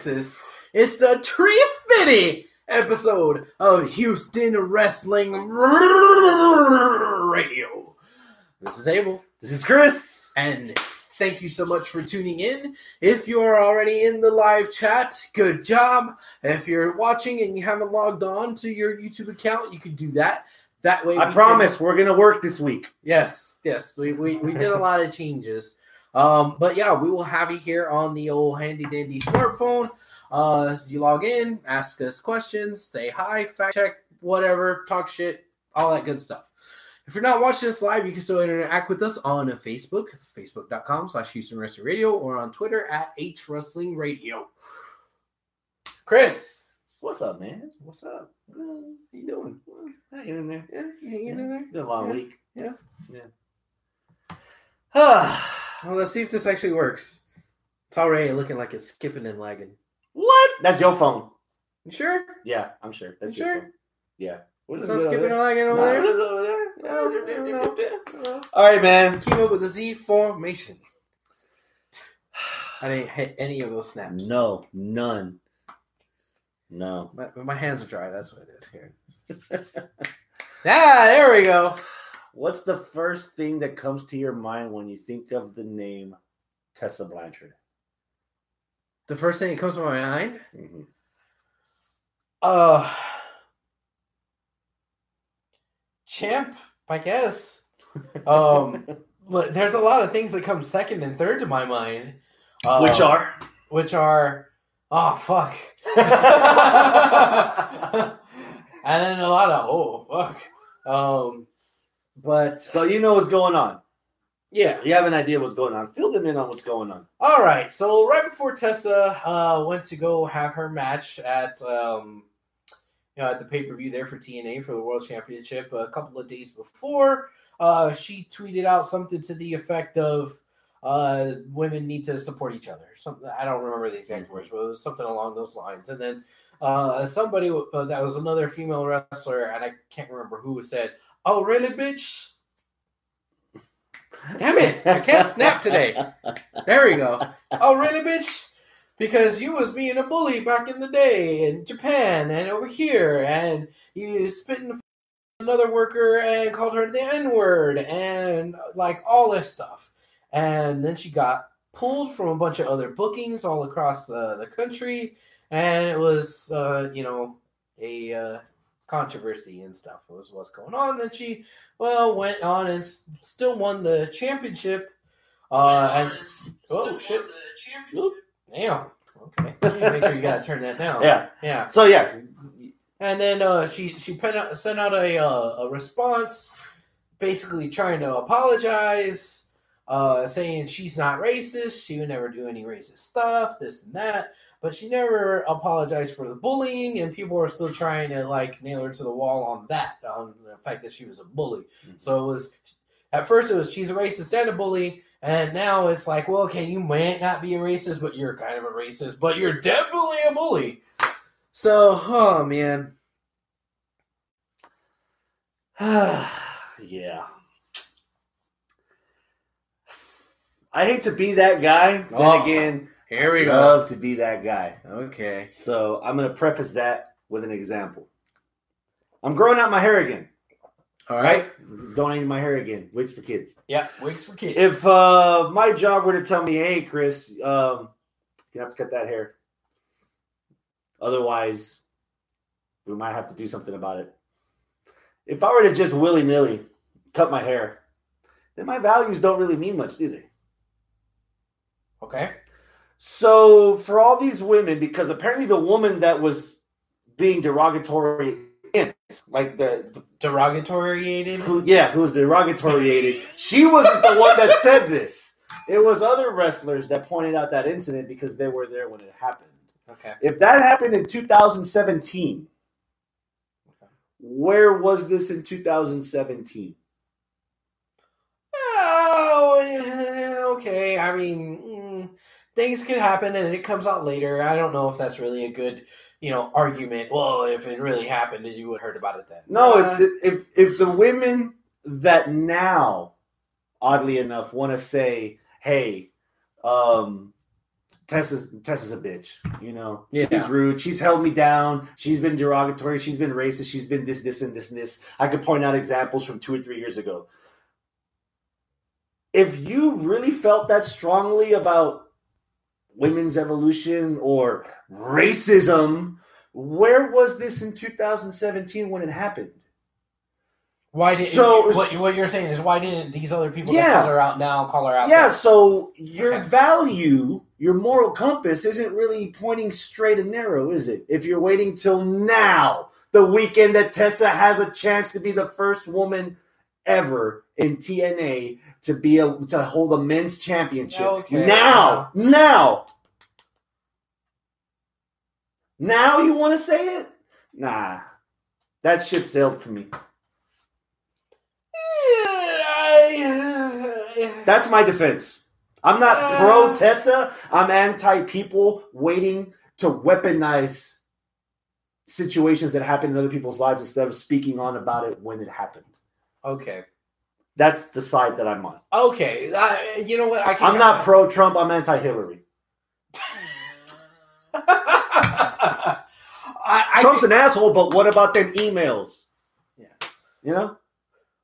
HQ in Houston, Texas. It's the 350 episode of Houston Wrestling Radio. This is Abel, This is Chris. and thank you so much for tuning in. If you are already in the live chat, good job. If you're watching and you haven't logged on to your YouTube account, you can do that. That way, I we promise Can, we're gonna work this week. yes, yes, we, we, we did a lot of changes. Um, but yeah, we will have you here on the old handy dandy smartphone. Uh, you log in, ask us questions, say hi, fact check, whatever, talk shit, all that good stuff. If you're not watching us live, you can still interact with us on Facebook, facebook.com slash Houston Wrestling Radio, or on Twitter at H Wrestling Radio. Chris, What's up, man? what's up? Uh, How you doing? Hanging in there. Yeah, you hanging in there? Been a long Yeah. week. Yeah. Yeah. Well, let's see if this actually works. It's already looking like it's skipping and lagging. what? That's your phone. You sure? Yeah, I'm sure. That's You your sure? phone. Yeah. It's not skipping or lagging over there? over there. Yeah, I. All right, man. Keep up with the Z formation. I didn't hit any of those snaps. No, none. No. My, my hands are dry. That's what it is here. ah, there we go. What's the first thing that comes to your mind when you think of the name Tessa Blanchard? The first thing that comes to my mind, Mhm. uh, champ, I guess. Um, there's a lot of things that come second and third to my mind, Which are? which are, oh fuck, and then a lot of oh fuck. Um, but so you know what's going on. yeah, You have an idea what's going on. Fill them in on what's going on. All right. So right before Tessa uh, went to go have her match at um, you know at the pay per view there for TNA for the World Championship, a couple of days before, uh, she tweeted out something to the effect of uh, "Women need to support each other." Something I don't remember the exact words, but it was something along those lines. And then uh, somebody uh, that was another female wrestler, and I can't remember who said, "Oh, really, bitch." Damn it! I can't snap today. There we go. Oh, really, bitch? Because you was being a bully back in the day in Japan and over here, and you spit in the another worker and called her the N word and like all this stuff. And then she got pulled from a bunch of other bookings all across the, the country, and it was, uh, you know, a uh, controversy and stuff was what's going on. Then she, well, went on and s- still won the championship. Uh, and oh shit! Oop, Damn. Okay. Make sure you gotta turn that down. Yeah. Yeah. So yeah, And then uh, she she pen out, sent out a uh, a response, basically trying to apologize, uh, saying she's not racist. She would never do any racist stuff, this and that. But she never apologized for the bullying, and people are still trying to like nail her to the wall on that, on the fact that she was a bully. So it was at first it was she's a racist and a bully, and now it's like, well, okay, you might not be a racist, but you're kind of a racist, but you're definitely a bully. So, oh man, yeah. I hate to be that guy. Then Oh, again, here we I go. love to be that guy. Okay. So I'm gonna preface that with an example. I'm growing out my hair again. All right. Donating my hair again. Wigs for kids. Yeah, wigs for kids. If uh, my job were to tell me, "Hey, Chris, um, you have to cut that hair," otherwise, we might have to do something about it. If I were to just willy nilly cut my hair, then my values don't really mean much, do they? Okay. So for all these women, because apparently the woman that was being derogatory, against, like the, the Derogatory-ated. who, yeah, who was derogatoriated, she wasn't the one that said this. It was other wrestlers that pointed out that incident because they were there when it happened. Okay. If that happened in 2017, where was this in 2017? Oh, okay. I mean, things could happen, and it comes out later. I don't know if that's really a good, you know, argument. Well, if it really happened, you would have heard about it then. No, Uh, if, if if the women that now, oddly enough, want to say, "Hey, um, Tessa's Tessa's a bitch. You know, Yeah. she's rude. She's held me down. She's been derogatory. She's been racist. She's been this, this, and this, and this. I could point out examples from two or three years ago. If you really felt that strongly about women's evolution or racism, where was this in 2017 when it happened? Why did So- what, what you're saying is why didn't these other people Yeah. call her out now call her out? Yeah, so your Okay. value, your moral compass isn't really pointing straight and narrow, is it? If you're waiting till now, the weekend that Tessa has a chance to be the first woman ever in TNA to be a to hold a men's championship. Okay. Now, now. Now you want to say it? Nah. That ship sailed for me. That's my defense. I'm not Uh. pro Tessa. I'm anti people waiting to weaponize situations that happen in other people's lives instead of speaking on about it when it happened. Okay. That's the side that I'm on. Okay. I, you know what? I can, I'm not pro Trump. I'm anti Hillary. I, I Trump's think- an asshole, but what about them emails? Yeah. You know?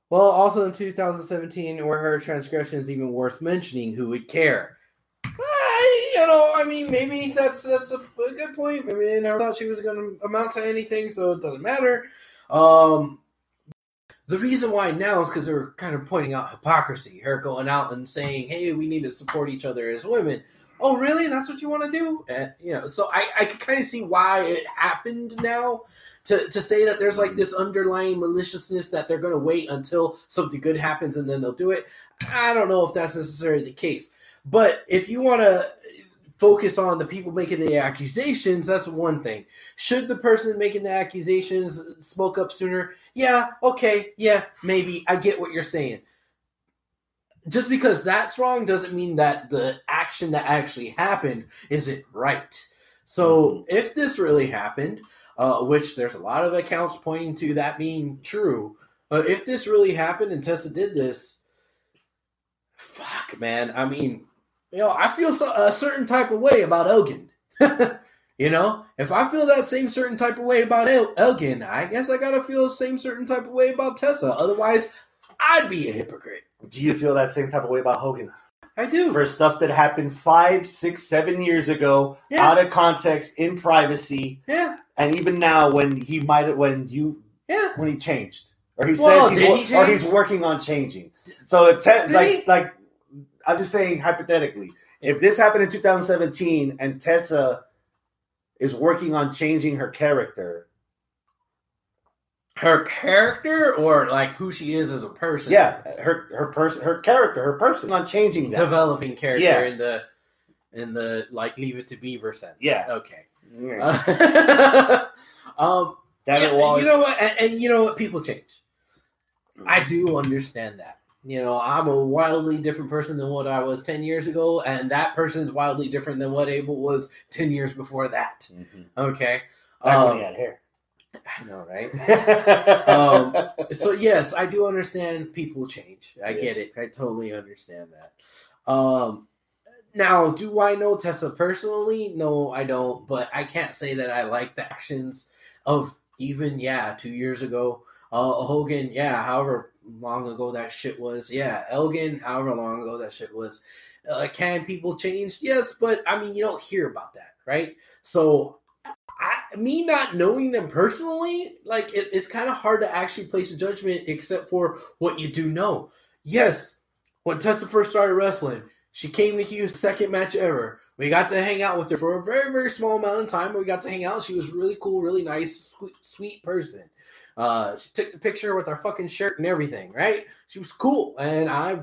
well, also in 2017, were her transgressions even worth mentioning? Who would care? I, you know, I mean, maybe that's that's a, a good point. Maybe they never thought she was going to amount to anything, so it doesn't matter. Um, the reason why now is because they were kind of pointing out hypocrisy. Her going out and saying, "Hey, we need to support each other as women." Oh, really? That's what you want to do? And, you know, so I I can kind of see why it happened now. To, to say that there's like this underlying maliciousness that they're going to wait until something good happens and then they'll do it. I don't know if that's necessarily the case. But if you want to focus on the people making the accusations, that's one thing. Should the person making the accusations spoke up sooner? Yeah, okay, yeah, maybe. I get what you're saying. Just because that's wrong doesn't mean that the action that actually happened isn't right. So if this really happened, uh, which there's a lot of accounts pointing to that being true, uh, if this really happened and Tessa did this, fuck, man. I mean, you know, I feel so, a certain type of way about Elgin. you know, if I feel that same certain type of way about El- Elgin, I guess I gotta feel the same certain type of way about Tessa. Otherwise, I'd be a hypocrite. Do you feel that same type of way about Hogan? I do. For stuff that happened five, six, seven years ago, Yeah. out of context, in privacy, yeah, and even now when he might have when you yeah. when he changed or he Well, says he's, he or he's working on changing. So if Did like he? like I'm just saying hypothetically, if this happened in 2017 and Tessa is working on changing her character, Her character or like who she is as a person. yeah, her her person her character, her person on changing that. developing character Yeah. in the in the like leave it to beaver sense. Yeah. Okay. Yeah. Uh, um Damn yeah, it, Wally. you know what and, and you know what people change. I do understand that. You know, I'm a wildly different person than what I was 10 years ago, and that person's wildly different than what Abel was 10 years before that. Mhm. Okay. Back when Um, he had hair. I know, right? Um, so yes, I do understand people change. I Yeah. get it. I totally understand that. Um, now, do I know Tessa personally? No, I don't. But I can't say that I like the actions of even yeah two years ago. Uh, Hogan, yeah, however long ago that shit was. Yeah, Elgin, however long ago that shit was. Uh, can people change? Yes, but I mean, you don't hear about that, right? So I, me not knowing them personally, like it, it's kind of hard to actually place a judgment except for what you do know. Yes, when Tessa first started wrestling, she came to Hughes' second match ever. We got to hang out with her for a very, very small amount of time. We got to hang out. She was really cool, really nice, sweet, sweet person. Uh, she took the picture with our fucking shirt and everything, right? She was cool, and I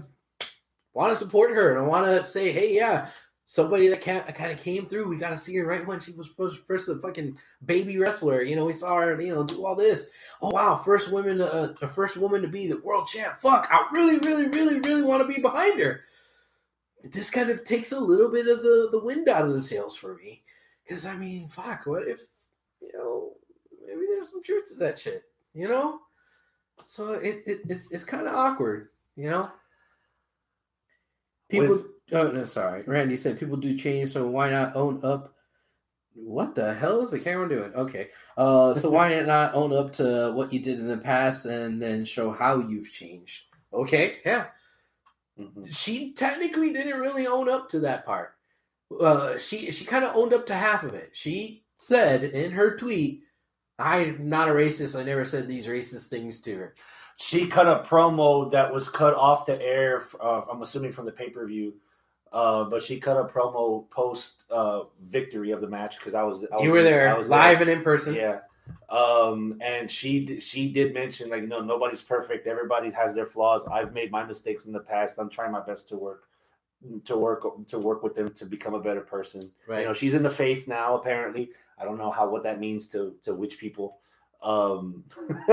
want to support her and I want to say, hey, yeah, somebody that kind of came through. We got to see her right when she was first, first fucking baby wrestler. You know, we saw her, you know, do all this. Oh wow, first woman, uh, first woman to be the world champ. Fuck, I really, really, really, really want to be behind her. This kind of takes a little bit of the the wind out of the sails for me, because I mean, fuck, what if you know maybe there's some truth to that shit, you know? So it, it it's it's kind of awkward, you know. People, With- Oh no, sorry. Randy said people do change, so why not own up? What the hell is the camera doing? Okay, uh, so why not own up to what you did in the past and then show how you've changed? Okay, yeah. Mhm. She technically didn't really own up to that part. Uh, she she kind of owned up to half of it. She said in her tweet, "I'm not a racist. I never said these racist things to her." She cut a promo that was cut off the air. Uh, I'm assuming from the pay per view, uh, but she cut a promo post uh, victory of the match because I was, I was You were I there, was live and in person. Yeah. Um, and she she did mention like you know nobody's perfect. Everybody has their flaws. I've made my mistakes in the past. I'm trying my best to work to work to work with them to become a better person. Right. You know, she's in the faith now. Apparently, I don't know how what that means to to which people. Um,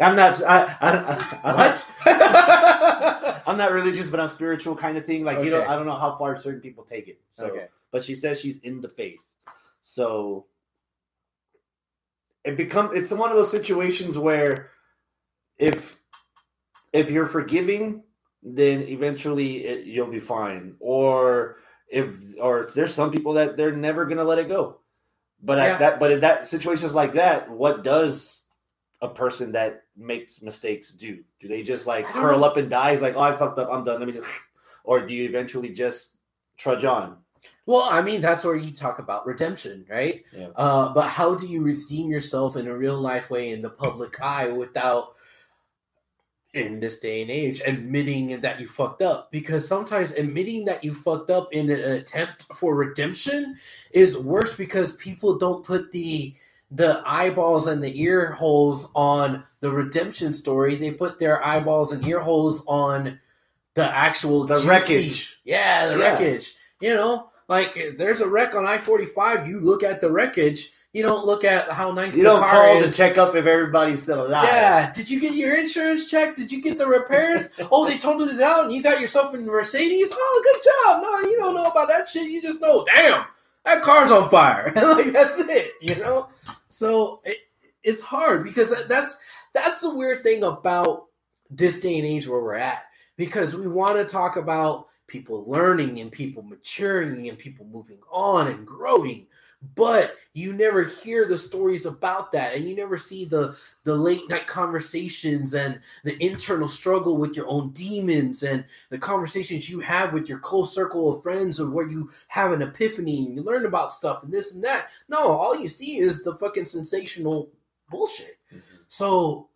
I'm not. I, I, I, what? I'm not religious, but I'm spiritual kind of thing. Like you know, I don't know how far certain people take it. So, okay. but she says she's in the faith. So it become it's one of those situations where if if you're forgiving, then eventually it, you'll be fine. Or if or if there's some people that they're never gonna let it go. But Yeah. at that but in that situations like that, what does a person that makes mistakes do? Do they just like curl know. up and die? It's like, oh I fucked up, I'm done. Let me just or do you eventually just trudge on? Well, I mean, that's where you talk about redemption, right? Yeah. Uh, but how do you redeem yourself in a real life way in the public eye without, in this day and age, admitting that you fucked up? Because sometimes admitting that you fucked up in an attempt for redemption is worse because people don't put the the eyeballs and the ear holes on the redemption story. They put their eyeballs and ear holes on the actual The juicy- wreckage. Yeah, the Yeah. wreckage. You know, like there's a wreck on I forty five. You look at the wreckage. You don't look at how nice You the don't car call is. to check up if everybody's still alive. Yeah. Did you get your insurance checked? Did you get the repairs? oh, they totaled it out, and you got yourself in a Mercedes. Oh, good job. No, you don't know about that shit. You just know, damn, that car's on fire. like that's it. You know. So it, it's hard because that's that's the weird thing about this day and age where we're at because we want to talk about people learning and people maturing and people moving on and growing but you never hear the stories about that and you never see the the late night conversations and the internal struggle with your own demons and the conversations you have with your close circle of friends or where you have an epiphany and you learn about stuff and this and that no all you see is the fucking sensational bullshit Mhm. so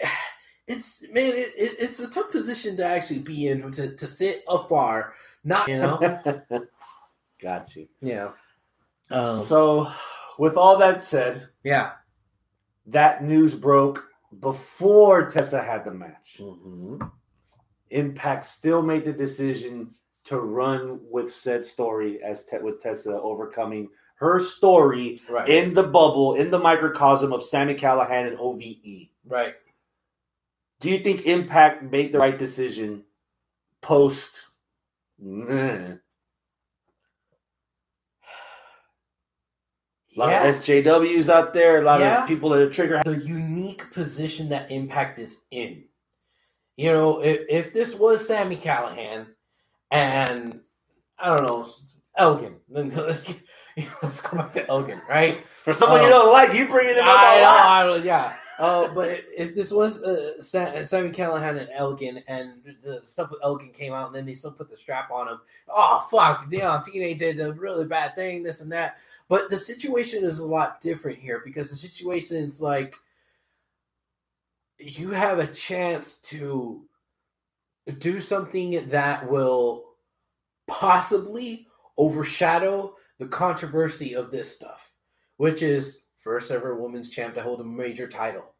it's man it, it, it's a tough position to actually be in to, to sit afar not you know Got you. yeah um, so, with all that said, yeah that news broke before Tessa had the match. Mhm. Impact still made the decision to run with said story as te- with Tessa overcoming her story right in the bubble, in the microcosm of Sami Callihan and OVE. right Do you think Impact made the right decision post? Nah. Lot yeah. of SJWs out there, a lot Yeah. of people that are trigger. the unique position that Impact is in. You know, if, if this was Sami Callihan and I don't know Elgin, let's go back to Elgin, right? For someone Um, you don't like, you bringing him up I a know, lot. I know, yeah. Uh, but if, this was uh, Sa- Sami Callihan and Elgin, and the stuff with Elgin came out, and then they still put the strap on him, oh fuck, yeah, TNA did a really bad thing, this and that. But the situation is a lot different here because the situation is like you have a chance to do something that will possibly overshadow the controversy of this stuff, which is first ever women's champ to hold a major title,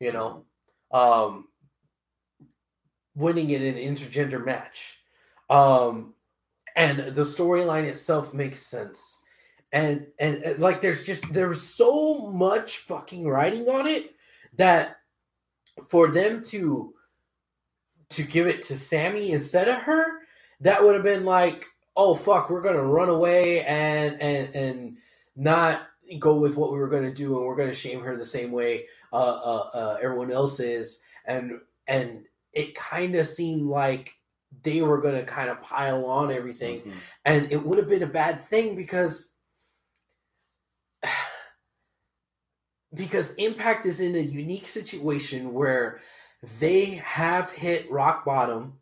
you know, um, winning it in an intergender match. Um, and the storyline itself makes sense. And, and and like there's just there's so much fucking writing on it that for them to to give it to Sami instead of her, that would have been like, oh fuck, we're gonna run away and and and not go with what we were gonna do, and we're gonna shame her the same way Uh, uh, uh, everyone else is, and and it kind of seemed like they were going to kind of pile on everything. Mhm. And it would have been a bad thing because because Impact is in a unique situation where they have hit rock bottom.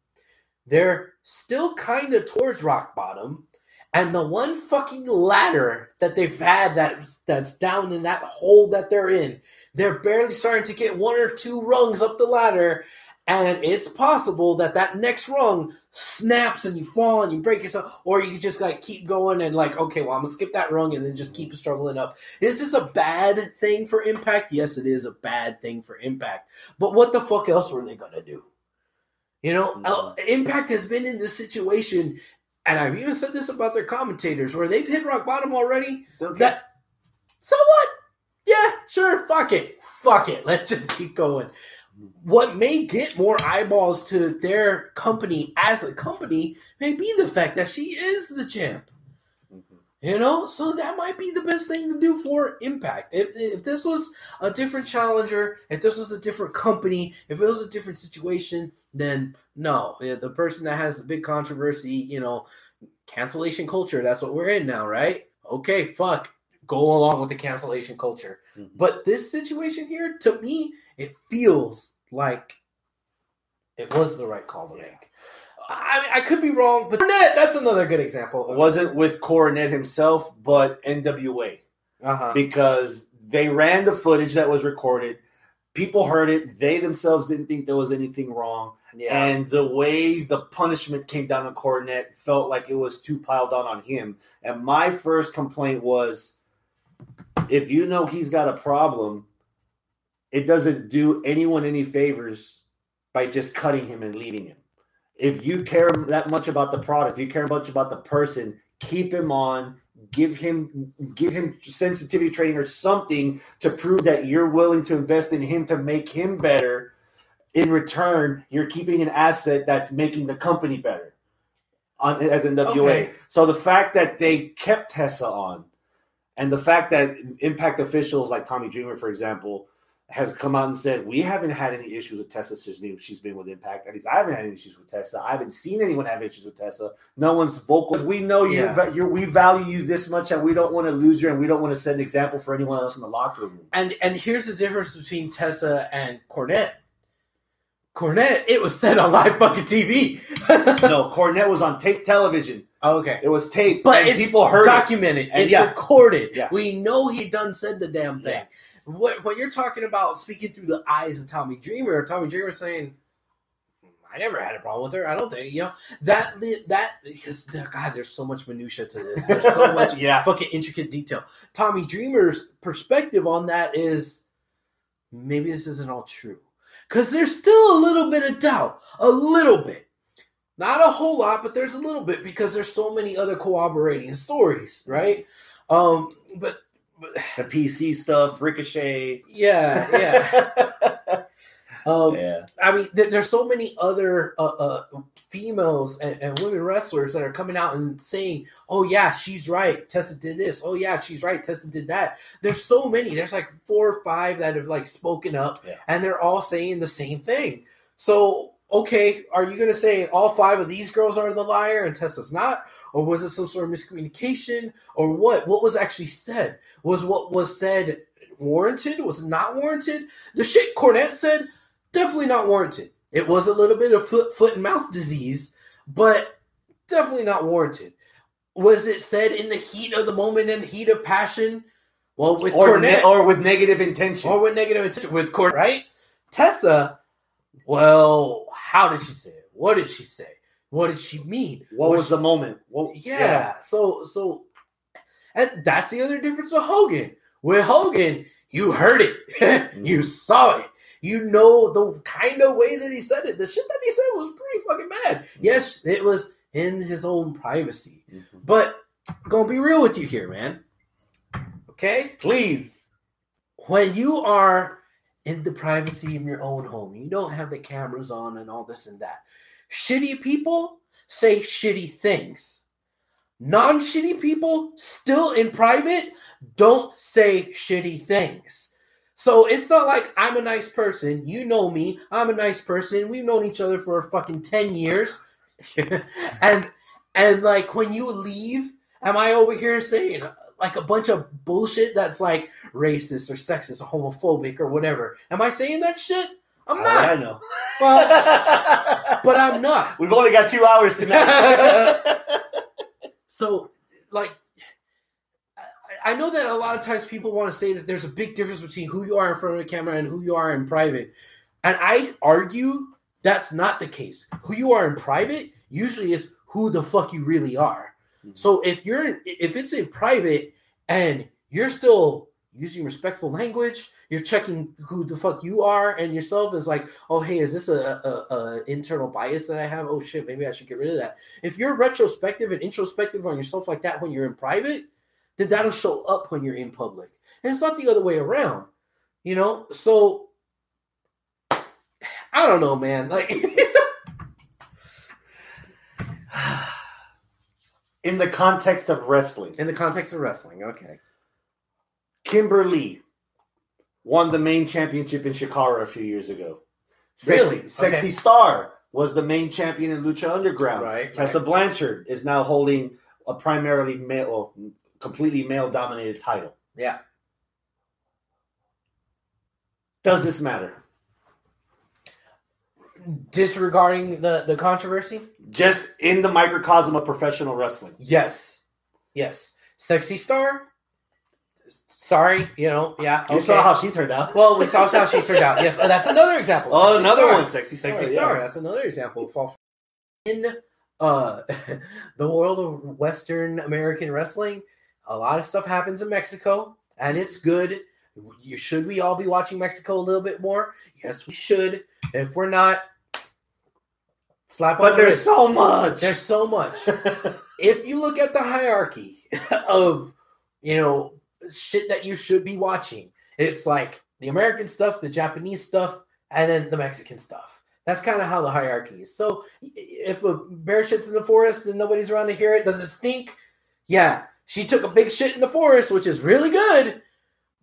They're still kind of towards rock bottom. And the one fucking ladder that they've had that that's down in that hole that they're in, they're barely starting to get one or two rungs up the ladder, and it's possible that that next rung snaps and you fall and you break yourself, or you just like keep going and like, okay, well, I'm gonna skip that rung and then just keep struggling up. Is this a bad thing for Impact? Yes, it is a bad thing for Impact. But what the fuck else were they gonna do? You know, Mhm. uh, Impact has been in this situation, and I've even said this about their commentators, where they've hit rock bottom already. Okay. That so what? Yeah, sure, fuck it, fuck it. Let's just keep going. What may get more eyeballs to their company as a company may be the fact that she is the champ. You know, so that might be the best thing to do for Impact. If, if this was a different challenger, if this was a different company, if it was a different situation, then no. The person that has the big controversy, you know, cancellation culture, that's what we're in now, right? Okay, fuck. Go along with the cancellation culture. Mhm. But this situation here, to me, it feels like it was the right call to make. I, I could be wrong, but Cornette, that's another good example. It wasn't with Cornette himself, but NWA. Uh-huh. because they ran the footage that was recorded. People heard it. They themselves didn't think there was anything wrong. Yeah. And the way the punishment came down on Cornette felt like it was too piled on on him. And my first complaint was if you know he's got a problem, it doesn't do anyone any favors by just cutting him and leaving him. If you care that much about the product, if you care much about the person, keep him on, give him give him sensitivity training or something to prove that you're willing to invest in him to make him better. In return, you're keeping an asset that's making the company better on as NWA. Okay. So the fact that they kept Tessa on, and the fact that Impact officials like Tommy Dreamer, for example, has come out and said we haven't had any issues with Tessa since she's been with Impact. At least I haven't had any issues with Tessa. I haven't seen anyone have issues with Tessa. No one's vocal. We know you. Yeah. You're, we value you this much, and we don't want to lose you, and we don't want to set an example for anyone else in the locker room. and and here's the difference between Tessa and Cornette. Cornette, it was said on live fucking TV. no, Cornette was on tape television. okay. It was taped, But people heard it. documented. And It's yeah. recorded. Yeah. We know he done said the damn thing. What what you're talking about speaking through the eyes of Tommy Dreamer, Tommy Dreamer saying, I never had a problem with her. I don't think, you know, that that because God, there's so much minutia to this. There's so much yeah. fucking intricate detail. Tommy Dreamer's perspective on that is maybe this isn't all true. Because there's still a little bit of doubt. A little bit. Not a whole lot, but there's a little bit because there's so many other corroborating stories, right? Um, but The PC stuff, Ricochet. yeah, yeah. Um, yeah. I mean, there, there's so many other uh, uh, females and, and women wrestlers that are coming out and saying, "Oh yeah, she's right. Tessa did this. Oh yeah, she's right. Tessa did that." There's so many. There's like four or five that have like spoken up, Yeah. and they're all saying the same thing. So, okay, are you going to say all five of these girls are the liar and Tessa's not? Or was it some sort of miscommunication? Or what? What was actually said? Was what was said warranted? Was it not warranted? The shit Cornette said definitely not warranted. It was a little bit of foot, foot and mouth disease, but definitely not warranted. Was it said in the heat of the moment and heat of passion? Well, with or, Cornette, ne- or with negative intention. or with negative intention with Cornette, right? Tessa, well, how did she say it? What did she say? What did she mean? what Was was the moment? Well, yeah. So so and that's the other difference with Hogan. With Hogan, you heard it. you saw it. You know the kind of way that he said it. The shit that he said was pretty fucking bad. Yes, it was in his own privacy. Mhm. But gonna be real with you here, man. Okay? Please. When you are in the privacy of your own home, you don't have the cameras on and all this and that. Shitty people say shitty things. Non shitty people, still in private, don't say shitty things. So it's not like I'm a nice person. You know me. I'm a nice person. We've known each other for fucking 10 years. and and like when you leave, am I over here saying like a bunch of bullshit that's like racist or sexist or homophobic or whatever? Am I saying that shit? I'm not. I know. Well, but I'm not. We've only got two hours tonight. So, like, I- know that a lot of times people want to say that there's a big difference between who you are in front of the camera and who you are in private. And I argue that's not the case. Who you are in private usually is who the fuck you really are. Mhm. So if you're if it's in private and you're still using respectful language, you're checking who the fuck you are and yourself is like, oh hey, is this a, a, a internal bias that I have? Oh shit, maybe I should get rid of that. If you're retrospective and introspective on yourself like that when you're in private, then that'll show up when you're in public. And it's not the other way around. You know? So I don't know, man. Like In the context of wrestling, in the context of wrestling, okay. Kimberly won the main championship in Chikara a few years ago. Really? Sexy, Sexy Okay. Star was the main champion in Lucha Underground. Right, Tessa Blanchard is now holding a primarily male, well, completely male dominated title. Yeah. Does this matter? Disregarding the, the controversy? Just in the microcosm of professional wrestling. Yes. Yes. Sexy star? Sorry, you know, yeah. You saw how she turned out. well, we saw how she turned out. Yes, and that's another example. oh, Sexy another Star. one, sexy, Sexy sexy Star. star. That's another example. of fall- In uh, the world of Western American wrestling, a lot of stuff happens in Mexico, and it's good. You should we all be watching Mexico a little bit more? Yes, we should. If we're not, slap on But the there's wrist. so much. there's so much. if you look at the hierarchy of you know shit that you should be watching it's like the american stuff the japanese stuff and then the mexican stuff that's kind of how the hierarchy is so if a bear shits in the forest and nobody's around to hear it does it stink yeah she took a big shit in the forest which is really good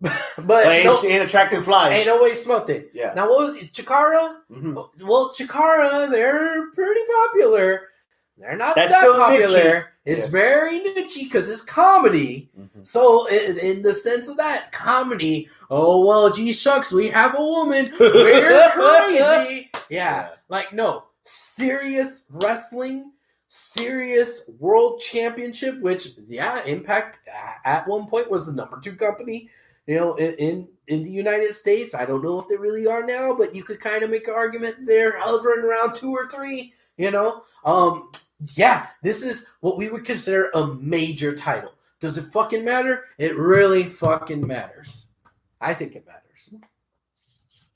but ain't, no, ain't attracting flies. ain't nobody smelt it yeah. now what was it chikara Mhm. well, Chikara, they're pretty popular. They're not That's that popular. It's Yeah. very niche because it's comedy. Mhm. So, in, in the sense of that comedy, oh well, gee shucks, we have a woman. We're crazy. Yeah, like no serious wrestling, serious world championship. Which, yeah, Impact at one point was the number two company. You know, in, in in the United States, I don't know if they really are now, but you could kind of make an argument they're hovering around two or three. You know, um, yeah, this is what we would consider a major title. Does it fucking matter? It really fucking matters. I think it matters.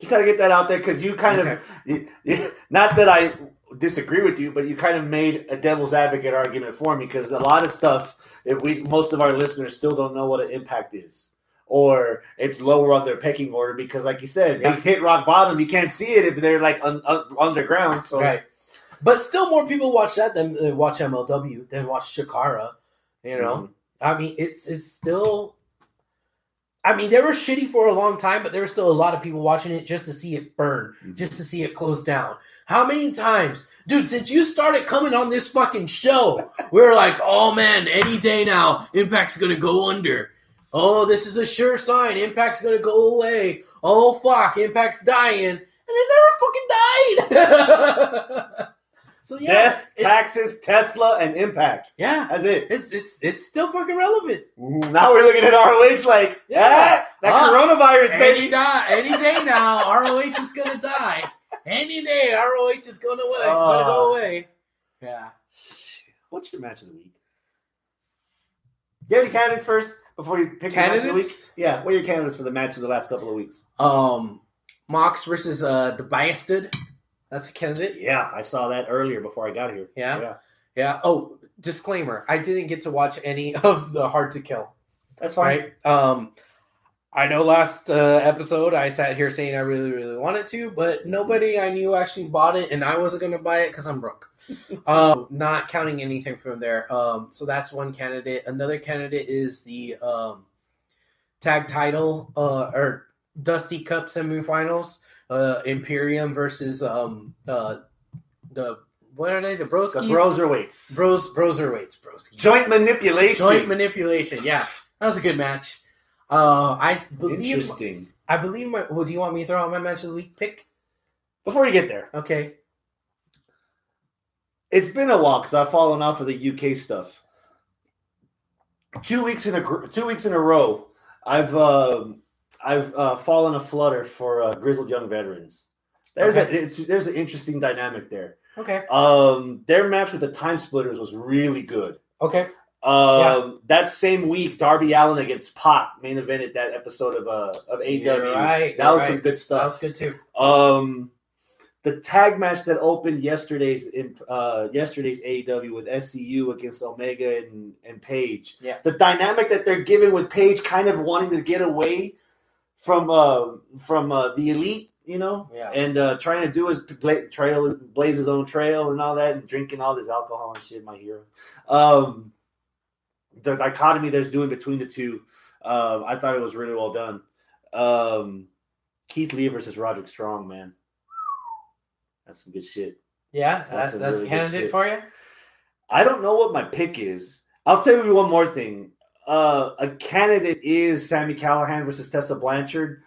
Just gotta get that out there because you kind Okay. of, you- you- not that I disagree with you, but you kind of made a devil's advocate argument for me because a lot of stuff, if we, most of our listeners still don't know what an impact is, or it's lower on their pecking order because, like you said, Yeah. they hit rock bottom. You can't see it if they're like un, un, underground. So Right. But still, more people watch that than uh, watch MLW than watch Chikara. You know, Mhm. I mean, it's it's still. I mean, they were shitty for a long time, but there were still a lot of people watching it just to see it burn, Mhm. just to see it close down. How many times, dude, since you started coming on this fucking show, we were like, oh man, any day now, Impact's gonna go under. Oh, this is a sure sign. Impact's gonna go away. Oh fuck, Impact's dying, and it never fucking died. so yeah, death, taxes, Tesla, and impact. Yeah, That's it. it's it's it's still fucking relevant. Now we're looking at ROH like, Yeah. yeah, that Huh? coronavirus, Any baby. die, any day now, ROH is gonna die. Any day, ROH is gonna away, gonna go Oh. away. Yeah. What's your match of the week? Do you have any candidates first before you pick your match of the week? Yeah, what are your candidates for the match of the last couple of weeks? Um, Mox versus uh the Bastard. That's a candidate. Yeah, I saw that earlier before I got here. Yeah? yeah. Yeah. Oh, disclaimer: I didn't get to watch any of the Hard to Kill. That's fine. Right. Um, I know last uh, episode I sat here saying I really, really wanted to, but nobody I knew actually bought it, and I wasn't going to buy it because I'm broke. um, not counting anything from there. Um, so that's one candidate. Another candidate is the um, tag title uh, or Dusty Cup semifinals. Uh, Imperium versus um, uh, the what are they? The broskies. The broserweights. Bros. Broserweights. Broskies. Joint manipulation. Joint manipulation. Yeah, that was a good match. Uh, I believe. Interesting. I believe my. Well, do you want me to throw out my match of the week pick? Before you get there, Okay. it's been a while because I've fallen off of the UK stuff. Two weeks in a two weeks in a row, I've um I've uh, fallen a flutter for uh, grizzled young veterans. There's Okay. a it's there's an interesting dynamic there. Okay. Um, their match with the Time Splitters was really good. Okay. Um, that same week, Darby Allin against Pac main evented that episode of uh of AEW. You're right, that was some good stuff. That was good too. Um, the tag match that opened yesterday's in uh, yesterday's AEW with SCU against Omega and and Page. Yeah. the dynamic that they're giving with Page, kind of wanting to get away from uh, from uh, the elite, you know, Yeah. and uh, trying to do his bla- trail, blaze his own trail and all that, and drinking all this alcohol and shit. My hero. Um, the dichotomy there's doing between the two, um, I thought it was really well done. Um, Keith Lee versus Roderick Strong, man. That's some good shit. Yeah. That's That, that's really candidate for you. I don't know what my pick is. I'll tell you one more thing. Uh, a candidate is Sami Callihan versus Tessa Blanchard.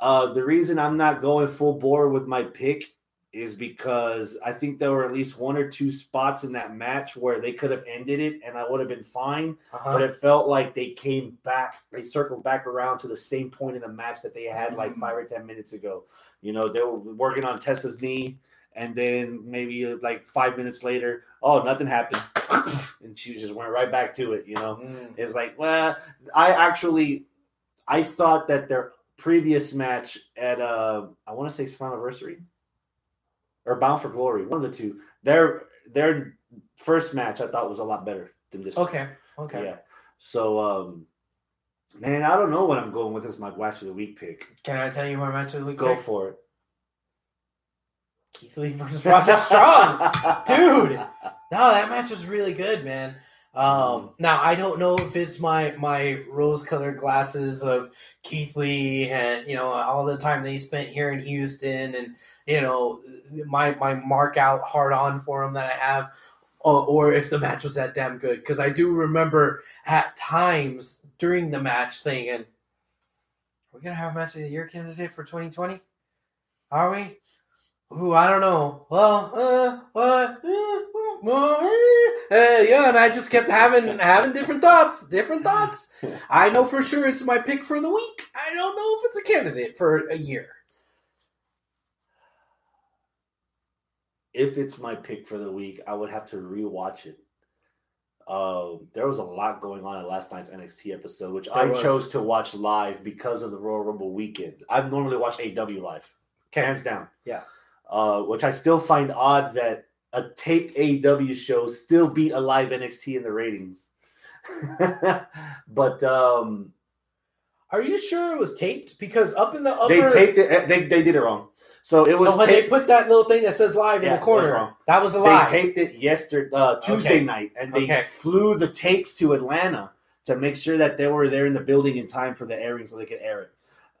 Uh, the reason I'm not going full bore with my pick is because I think there were at least one or two spots in that match where they could have ended it and I would have been fine. Uh-huh. But it felt like they came back, they circled back around to the same point in the match that they had like five or 10 minutes ago. You know, they were working on Tessa's knee, and then maybe like five minutes later, oh, nothing happened. and she just went right back to it, you know? Mm. It's like, well, I actually, I thought that their previous match at, uh, I want to say Slammiversary or Bound for Glory, one of the two, their, their first match I thought was a lot better than this one. Okay. Okay. Yeah. So, um, man, I don't know what I'm going with as my watch of the week pick. Can I tell you my match of the week? Go pick? for it. Keith Lee versus Roger Strong. Dude. No, that match was really good, man. Um, now I don't know if it's my my rose-colored glasses of Keith Lee and you know all the time they spent here in Houston and you know my my mark out hard on for him that I have, or, or if the match was that damn good because I do remember at times during the match thinking, "We're gonna have a match of the year candidate for 2020, are we?" Ooh, I don't know. Well, uh, what? Uh, uh, yeah, and I just kept having having different thoughts, different thoughts. I know for sure it's my pick for the week. I don't know if it's a candidate for a year. if it's my pick for the week, I would have to rewatch it. Um, there was a lot going on in last night's NXT episode, which I was. chose to watch live because of the Royal Rumble weekend. I've normally watched AW live, hands down. Yeah. Uh, which I still find odd that a taped AEW show still beat a live NXT in the ratings. but um, Are you sure it was taped? Because up in the upper, they taped it. eh, They, they did it wrong. So it was so when taped. they put that little thing that says live Yeah, in the corner, that was a a They taped it yesterday, uh, Tuesday Okay. night, and they Okay. flew the tapes to Atlanta to make sure that they were there in the building in time for the airing, so they could air it.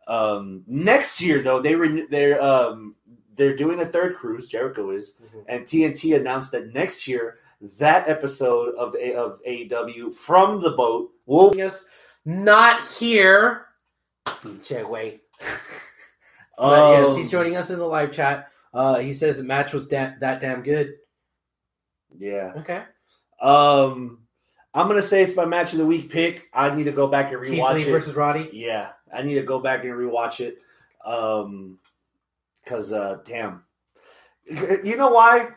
Um, next year, though, they were they're um, they're doing a third cruise. Jericho is, Mhm. and TNT announced that next year that episode of A- of AEW from the boat will Yes, not here. Check way. Um, yes, he's joining us in the live chat. Uh, he says the match was da- that damn good. Yeah. Okay. Um, I'm gonna say it's my match of the week pick. I need to go back and Keith rewatch Lee it. versus Roddy. Yeah, I need to go back and rewatch it. Um, cause uh, damn, you know why?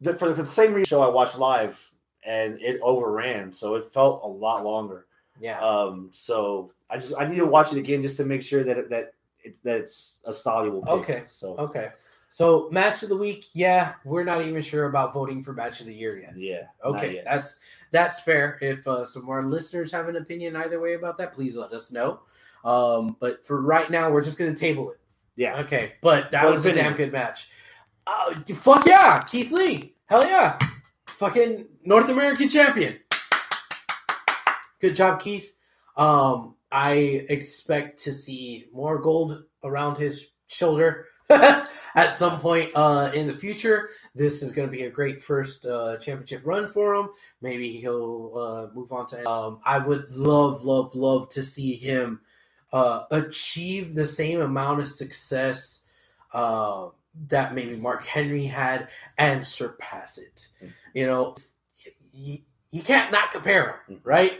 The, for, for the same reason, show I watched live and it overran, so it felt a lot longer. Yeah. Um, so I just I need to watch it again just to make sure that it, that it's that it's a soluble. Pick. Okay. So Okay. So match of the week, yeah, we're not even sure about voting for match of the year yet. yeah. Okay, yet. that's that's fair. If uh, some of our listeners have an opinion either way about that, please let us know. Um, but for right now, we're just going to table it. Yeah. Okay, but that Full was a damn good match. Uh, fuck yeah, Keith Lee. Hell yeah, fucking North American champion. Good job, Keith. Um, I expect to see more gold around his shoulder at some point uh, in the future. This is going to be a great first uh, championship run for him. Maybe he'll uh, move on to. Um, I would love, love, love to see him uh, achieve the same amount of success uh, that maybe Mark Henry had and surpass it. You know, you, you can't not compare him, right?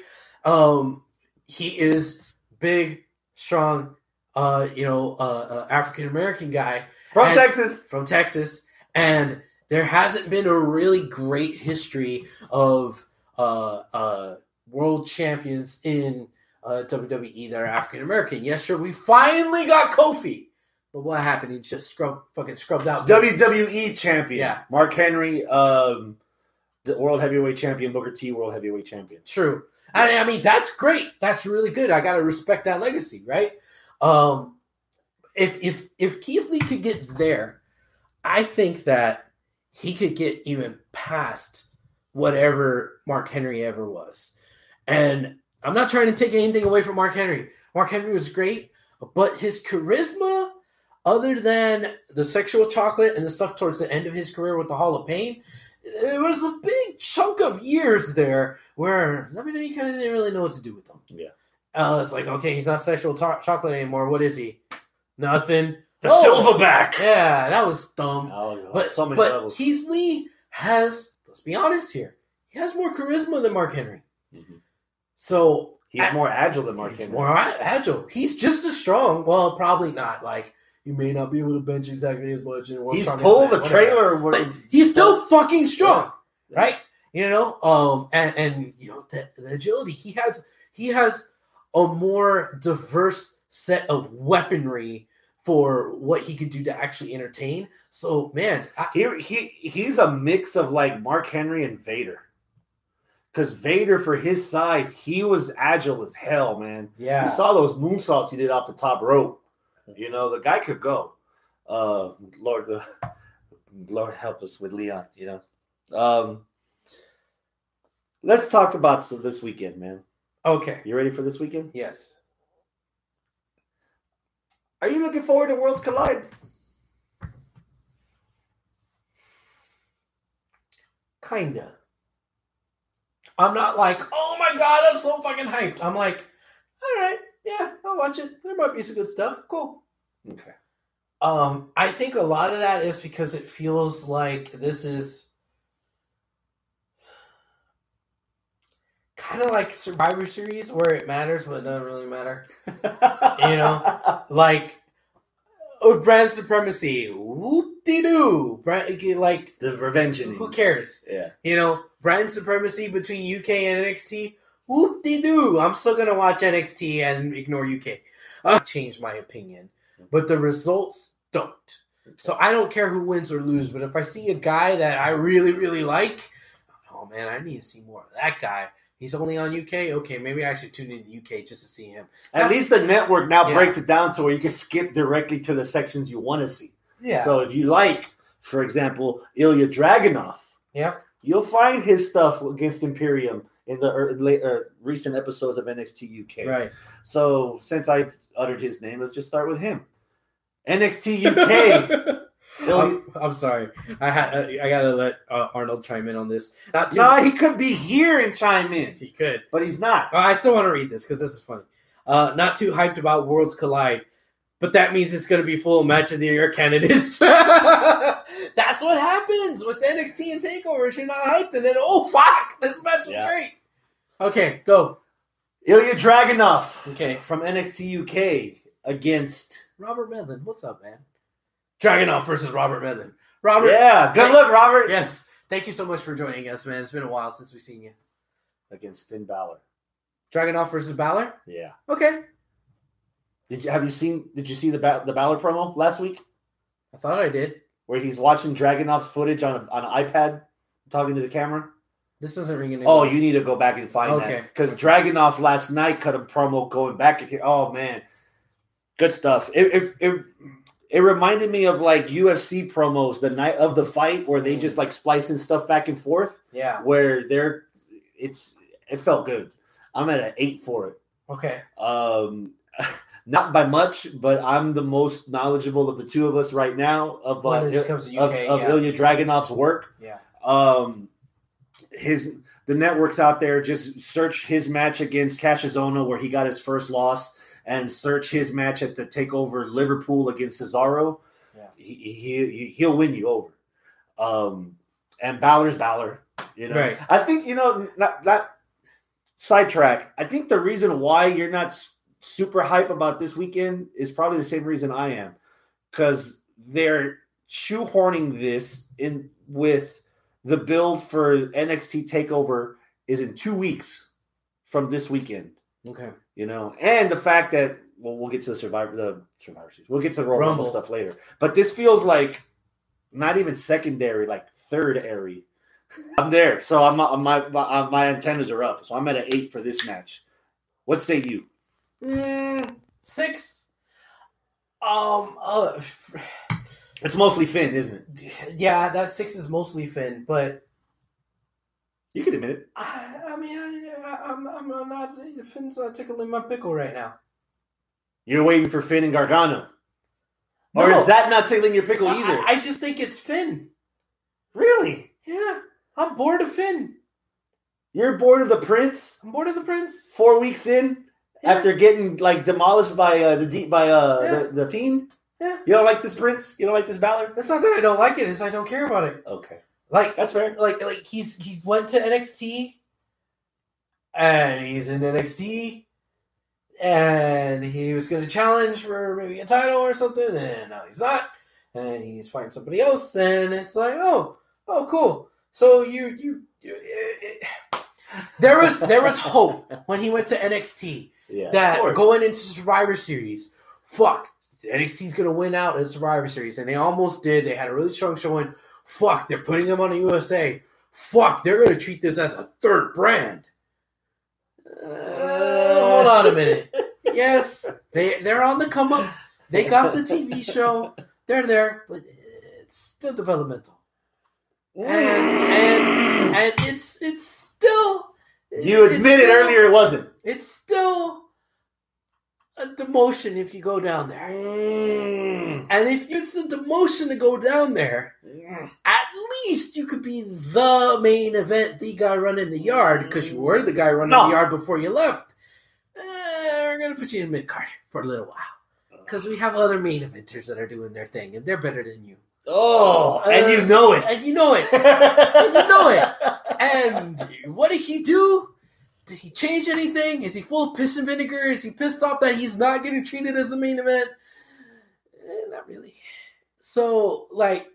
Um, he is big, strong, uh, you know, uh, uh, African American guy From And- Texas. from Texas, and there hasn't been a really great history of uh, uh, world champions in uh, WWE that are African American. Yes, sure, we finally got Kofi, but what happened? He just scrubbed, fucking scrubbed out. WWE champion. Yeah. Mark Henry, um, the world heavyweight champion. Booker T, world heavyweight champion. True. I, I mean, that's great. That's really good. I got to respect that legacy, right? Um, if if if Keith Lee could get there, I think that he could get even past whatever Mark Henry ever was. And I'm not trying to take anything away from Mark Henry. Mark Henry was great, but his charisma, other than the sexual chocolate and the stuff towards the end of his career with the Hall of Pain, it was a big chunk of years there where WWE kind of didn't really know what to do with them. Yeah. Uh, it's like, okay, he's not sexual chocolate anymore. What is he? Nothing. The Oh. silverback. Yeah, that was dumb. Oh, But, so but levels. Keith Lee has, let's be honest here, he has more charisma than Mark Henry. Mhm. So He's more agile than Mark he's Henry. more agile. He's just as strong. Well, probably not. Like you may not be able to bench exactly as much. And He's pulled the trailer. He's still fucking strong, Yeah. right? You know, um, and and you know the, the agility he has. He has a more diverse set of weaponry for what he could do to actually entertain. So, man, I, he he he's a mix of like Mark Henry and Vader. Because Vader, for his size, he was agile as hell, man. Yeah. You saw those moonsaults he did off the top rope. You know, the guy could go. Uh, Lord, uh, Lord help us with Leon. You know. Um, let's talk about some this weekend, man. okay, You ready for this weekend? yes, Are you looking forward to Worlds Collide? kinda. I'm not like, oh my god, I'm so fucking hyped. I'm like, all right, yeah, I'll watch it. There might be some good stuff. Cool. Okay. Um, I think a lot of that is because it feels like this is kind of like Survivor Series where it matters but it doesn't really matter. You know? Like oh, brand supremacy, whoop de doo. Like the revenge. who cares? Yeah. You know, brand supremacy between UK and NXT. Whoop de doo. I'm still gonna watch NXT and ignore UK. I uh, changed my opinion, but the results don't. So I don't care who wins or lose. But if I see a guy that I really really like, oh man, I need to see more of that guy. He's only on UK. Okay, maybe I should tune in to UK just to see him. At That's- least the network now Yeah. breaks it down to where you can skip directly to the sections you want to see. Yeah. So if you like, for example, Ilya Dragunov, yep. You'll find his stuff against Imperium in the er, late, er, recent episodes of NXT UK. Right. So since I uttered his name, let's just start with him. NXT UK. I'm, I'm sorry. I had I gotta let uh, Arnold chime in on this. Not too. he could be here and chime in, he could. but he's not. Uh, I still want to read this because this is funny. Uh, not too hyped about Worlds Collide, but that means it's going to be full of match of the year candidates. That's what happens with NXT and Takeovers. You're not hyped, and then oh fuck, this match is Yeah. great. Okay, go. Ilya Dragunov Okay, from NXT UK against. Robert Medlin, what's up, man? Dragunov versus Robert Medlin. Robert, Yeah, good luck, Robert. yes. Thank you so much for joining us, man. It's been a while since we've seen you. Against Finn Balor. Dragunov versus Balor. Yeah. Okay, Did you have you seen? Did you see the ba- the Balor promo last week I thought I did. where he's watching Dragunov's footage on a, on an iPad, talking to the camera? This doesn't ring any. Oh, bells. you need to go back and find Okay. that because Dragunov last night cut a promo going back at here. Oh man, good stuff. It, it it it reminded me of like UFC promos the night of the fight where they just like splicing stuff back and forth. Yeah. Where they're it's it felt good. I'm at an eight for it. Okay. Um, Not by much, but I'm the most knowledgeable of the two of us right now of uh, When it comes to of, UK, of yeah. Ilya Dragunov's work. Yeah. Um, his the networks out there just search his match against Kassius Ohno where he got his first loss, and search his match at the Takeover Liverpool against Cesaro. Yeah. He, he he'll win you over. Um, and Balor's Balor. You know, Right. I think you know not not sidetrack. I think the reason why you're not super hype about this weekend is probably the same reason I am, because they're shoehorning this in with the build for NXT Takeover is in two weeks from this weekend. Okay. You know, and the fact that well, we'll get to the survivor the survivor series. We'll get to the Royal Rumble Rumble. stuff later. But this feels like not even secondary, like third airy. I'm there, so I'm, my my uh, my antennas are up. So I'm at an eight for this match. What say you? Mm, six. Um. Uh, It's mostly Finn, isn't it? yeah, that six is mostly Finn, but You can admit it. I, I mean, I, I'm, I'm not Finn's not tickling my pickle right now. You're waiting for Finn and Gargano, or is that not tickling your pickle I, either? I- just think it's Finn. really? Yeah, I'm bored of Finn. You're bored of the Prince? I'm bored of the Prince. Four weeks in. After getting like demolished by uh, the de- by uh, Yeah. the, the fiend. Yeah. You don't like this Prince? You don't like this Balor? It's not that I don't like it; it's I don't care about it. Okay, Like, that's fair. like, like he's he went to NXT, and he's in NXT, and he was going to challenge for maybe a title or something, and now he's not, and he's fighting somebody else, and it's like, oh, oh, cool. So you you. you eh, there was there was hope when he went to NXT Yeah, that going into Survivor Series, fuck, NXT's gonna win out in Survivor Series, and they almost did. They had a really strong showing. Fuck, they're putting them on the USA. Fuck, they're gonna treat this as a third brand. Uh, hold on a minute. Yes, they they're on the come up. They got the TV show. They're there, but it's still developmental, and and and it's it's still. You admitted still- earlier it wasn't. it's still a demotion if you go down there. Mm. And if it's a demotion to go down there, at least you could be the main event, the guy running the yard, because you were the guy running No. the yard before you left. Eh, we're gonna put you in mid card for a little while. Because we have other main eventers that are doing their thing and they're better than you. Oh, and Uh, you know it. And you know it. and you know it. And what did he do? Did he change anything? Is he full of piss and vinegar? Is he pissed off that he's not getting treated as the main event? Eh, not really. So, like,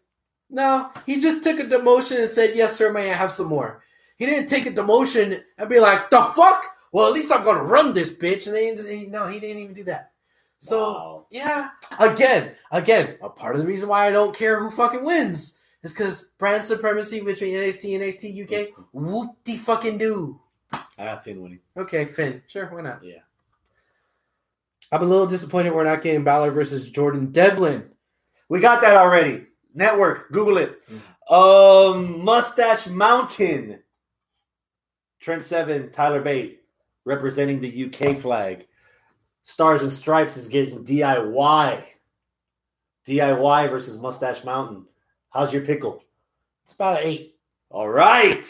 no, he just took a demotion and said, Yes, sir, may I have some more? He didn't take a demotion and be like, The fuck? Well, at least I'm going to run this bitch. And they- no, he didn't even do that. So, Wow. yeah, again, again, a part of the reason why I don't care who fucking wins is because brand supremacy between NXT and NXT UK. Whoop de fucking do. I have Finn winning. Okay, Finn, sure, why not? Yeah. I'm a little disappointed we're not getting Balor versus Jordan Devlin. We got that already. Network, Google it. Mm. Um, Mustache Mountain. Trent Seven, Tyler Bate, representing the UK flag. Stars and Stripes is getting DIY. DIY versus Mustache Mountain. How's your pickle? It's about an eight. All right.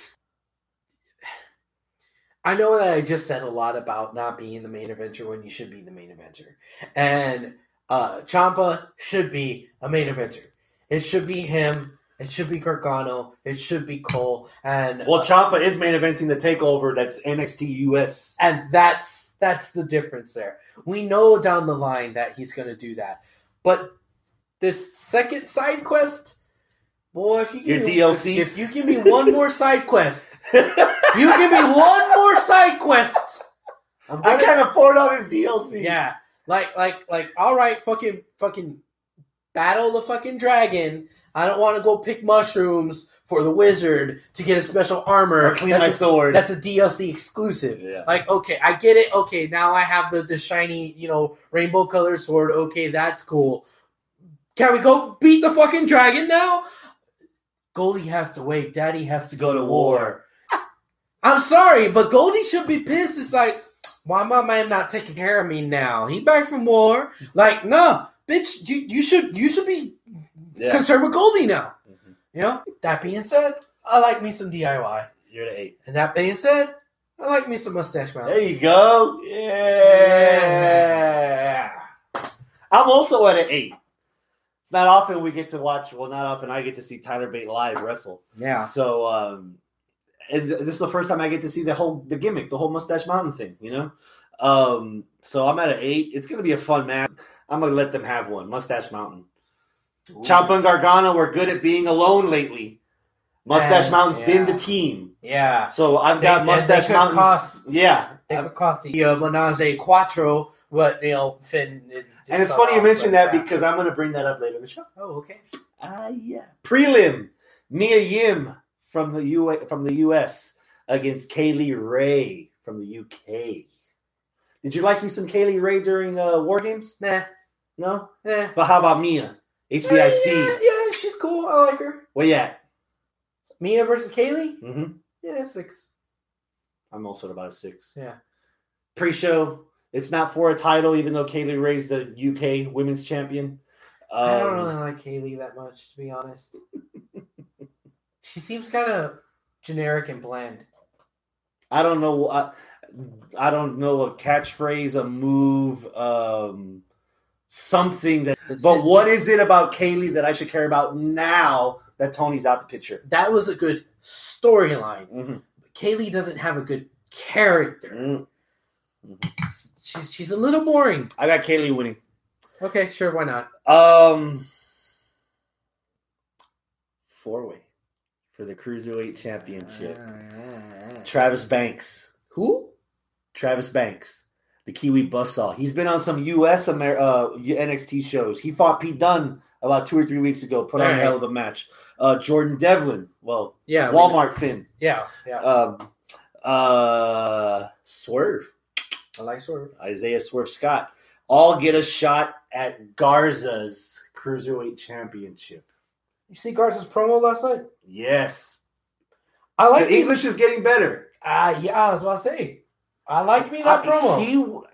I know that I just said a lot about not being the main eventer when you should be the main eventer. And uh Ciampa should be a main eventer. It should be him. It should be Gargano. It should be Cole. And Well, Ciampa is main eventing the takeover. That's NXT US. and that's that's the difference there. We know down the line that he's going to do that, but this second side quest, boy, if you Your give me, DLC? if you give me one more side quest, you give me one more side quest. I'm I gonna- can't afford all this DLC. yeah, like like like all right, fucking fucking battle the fucking dragon. I don't want to go pick mushrooms for the wizard to get a special armor. Or clean That's my a- sword. that's a DLC exclusive. yeah. Like, okay, I get it. Okay, now I have the, the shiny, you know, rainbow colored sword. Okay, that's cool. Can we go beat the fucking dragon now? Goldie has to wait. Daddy has to Go to war. I'm sorry, but Goldie should be pissed. It's like, why my man not taking care of me now? He back from war. Like, no, bitch, you, you should you should be Yeah. concerned with Goldie now. You know. That being said, I like me some DIY. You're the eight. And that being said, I like me some mustache Mountain. There you go. Yeah. I'm also at an eight. It's not often we get to watch. Well, not often I get to see Tyler Bate live wrestle. Yeah. So, um, and this is the first time I get to see the whole the gimmick, the whole Mustache Mountain thing. You know. Um, so I'm at an eight. It's gonna be a fun match. I'm gonna let them have one. Mustache Mountain. Ciampa and Gargano were good at being alone lately. Mustache And- Mountain's been the team. Yeah. So I've They- got they Mustache could Mountain. Yeah, It could cost the uh, Menage a Quattro, but you know Finn. Is just and it's funny you mentioned but, that yeah. because I'm going to bring that up later in the show. Oh, okay. Ah, yeah. Prelim: Mia Yim from the U from the US against Kay Lee Ray from the UK. Did you like you some Kay Lee Ray during uh, War Games? Nah. No. Eh. But how about Mia? HBIC. Yeah, yeah, she's cool. I like her. Where you at? Mia versus Kaylee. Mm-hmm. Yeah, six. I'm also at about a six. Yeah. Pre-show. It's not for a title, even though Kay Lee Ray's the UK Women's Champion. Um, I don't really like Kaylee that much, to be honest. she seems kind of generic and bland. I don't know. I, I don't know a catchphrase, a move, um, something that. But what is it about Kaylee that I should care about now that Toni's out the picture? That was a good storyline. Mm-hmm. Kaylee doesn't have a good character. Mm. She's she's a little boring. I got Kaylee winning. Okay, sure, why not? Um, four way for the cruiserweight championship. Travis Banks. Who? Travis Banks, the Kiwi buzzsaw. He's been on some US Amer- uh, NXT shows. He fought Pete Dunne about two or three weeks ago. Put on a hell of a match. Uh, Jordan Devlin. Well, Yeah, we- Walmart Finn. Yeah, yeah. Um, uh, Swerve. I like Swerve. Isaiah Swerve Scott. All get a shot at Garza's Cruiserweight Championship. You see Garza's promo last night? Yes. I like the English is getting better. Ah, yeah, I was about to say. I like me that I- promo. He,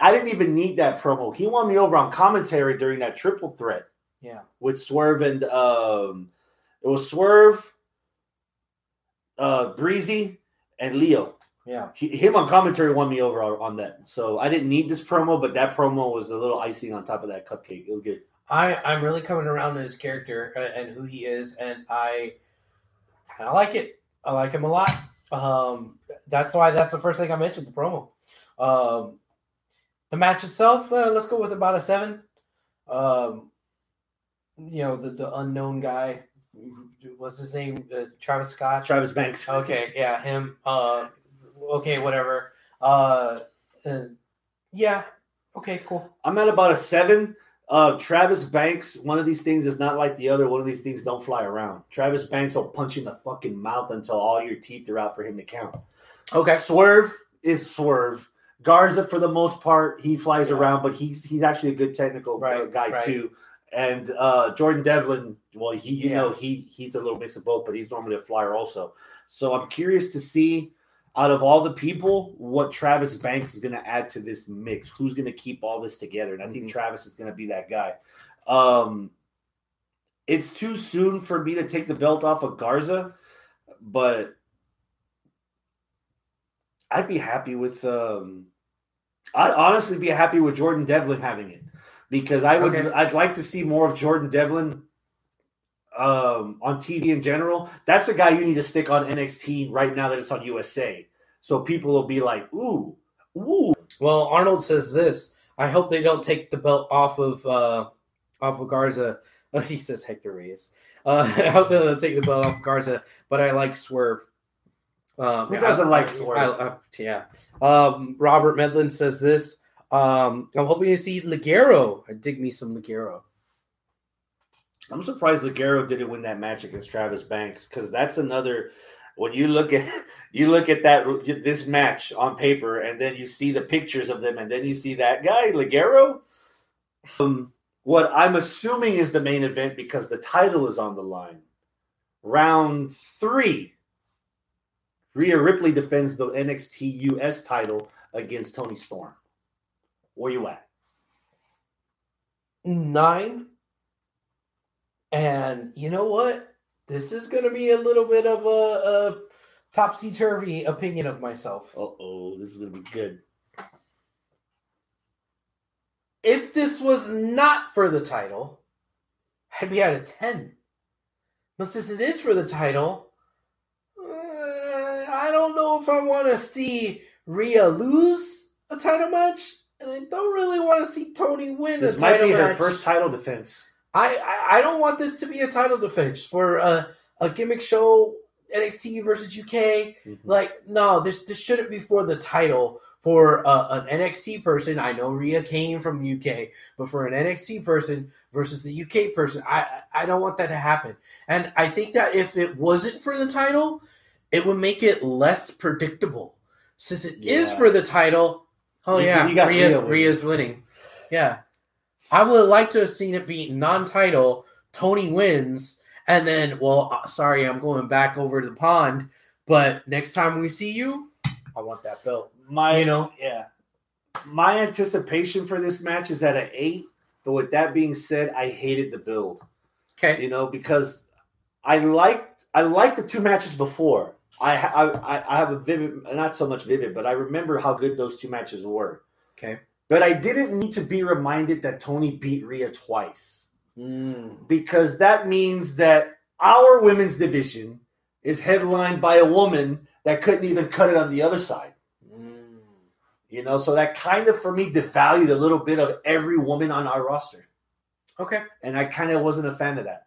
I didn't even need that promo. He won me over on commentary during that triple threat yeah. with Swerve and um, it was Swerve, uh, Breezy, and Leo. Yeah. He, him on commentary won me over on, that. So I didn't need this promo, but that promo was a little icing on top of that cupcake. It was good. I, I'm really coming around to his character uh, and who he is, and I kind of like it. I like him a lot. Um, that's why that's the first thing I mentioned, the promo. Um, the match itself, uh, let's go with about a seven. Um, you know, the, the unknown guy, what's his name? Uh, Travis Scott. Travis Banks. Okay, yeah, him. Uh, okay, whatever. Uh, yeah. Okay, cool. I'm at about a seven. Uh, Travis Banks, one of these things is not like the other. One of these things don't fly around. Travis Banks will punch you in the fucking mouth until all your teeth are out for him to count. Okay. Swerve is Swerve. Garza, for the most part, he flies Yeah. around, but he's he's actually a good technical uh, Right, guy right. too. And uh, Jordan Devlin, well, he you Yeah. know he he's a little mix of both, but he's normally a flyer also. So I'm curious to see out of all the people what Travis Banks is going to add to this mix. Who's going to keep all this together? And I think Mhm. Travis is going to be that guy. Um, it's too soon for me to take the belt off of Garza, but I'd be happy with. Um, I'd honestly be happy with Jordan Devlin having it because I would. Okay. I'd like to see more of Jordan Devlin um, on TV in general. That's a guy you need to stick on NXT right now that it's on USA, so people will be like, "Ooh, ooh." Well, Arnold says this. I hope they don't take the belt off of uh, off of Garza. he says Hector Reyes. Uh, I hope they don't take the belt off Garza, but I like Swerve. Um, Who doesn't I- like Swerve? I- I- yeah. Um, Robert Medlin says this. Um, I'm hoping to see Ligero. I dig me some Ligero. I'm surprised Ligero didn't win that match against Travis Banks because that's another. When you look at you look at that this match on paper, and then you see the pictures of them, and then you see that guy Ligero. Um, what I'm assuming is the main event because the title is on the line. Round three. Rhea Ripley defends the NXT US title against Toni Storm. Where you at? Nine. And you know what? This is going to be a little bit of a, a topsy turvy opinion of myself. Uh oh, this is gonna be good. If this was not for the title, I'd be at a 10. But since it is for the title, don't know if I want to see Rhea lose a title match, and I don't really want to see Toni win This might be her first title defense. I, I I don't want this to be a title defense for a, a gimmick show NXT versus UK. Like no, this this shouldn't be for the title for uh, an NXT person. I know Rhea came from UK, but for an NXT person versus the UK person, I I don't want that to happen. And I think that if it wasn't for the title, it would make it less predictable. Since it is Yeah. for the title, oh You- yeah, you got Rhea's, Rhea. Rhea's winning. Yeah, I would like to have seen it be non-title. Toni wins, and then, well, uh, sorry, I'm going back over to the pond. But next time we see you, I want that belt. My You know? yeah. My anticipation for this match is at an eight. But with that being said, I hated the build. Okay. you know, because I liked I liked the two matches before. I I I- I have a vivid, not so much vivid, but I remember how good those two matches were. Okay. But I didn't need to be reminded that Toni beat Rhea twice Mm. because that means that our women's division is headlined by a woman that couldn't even cut it on the other side. Mm. You know, so that kind of for me devalued a little bit of every woman on our roster. Okay. and I kind of wasn't a fan of that.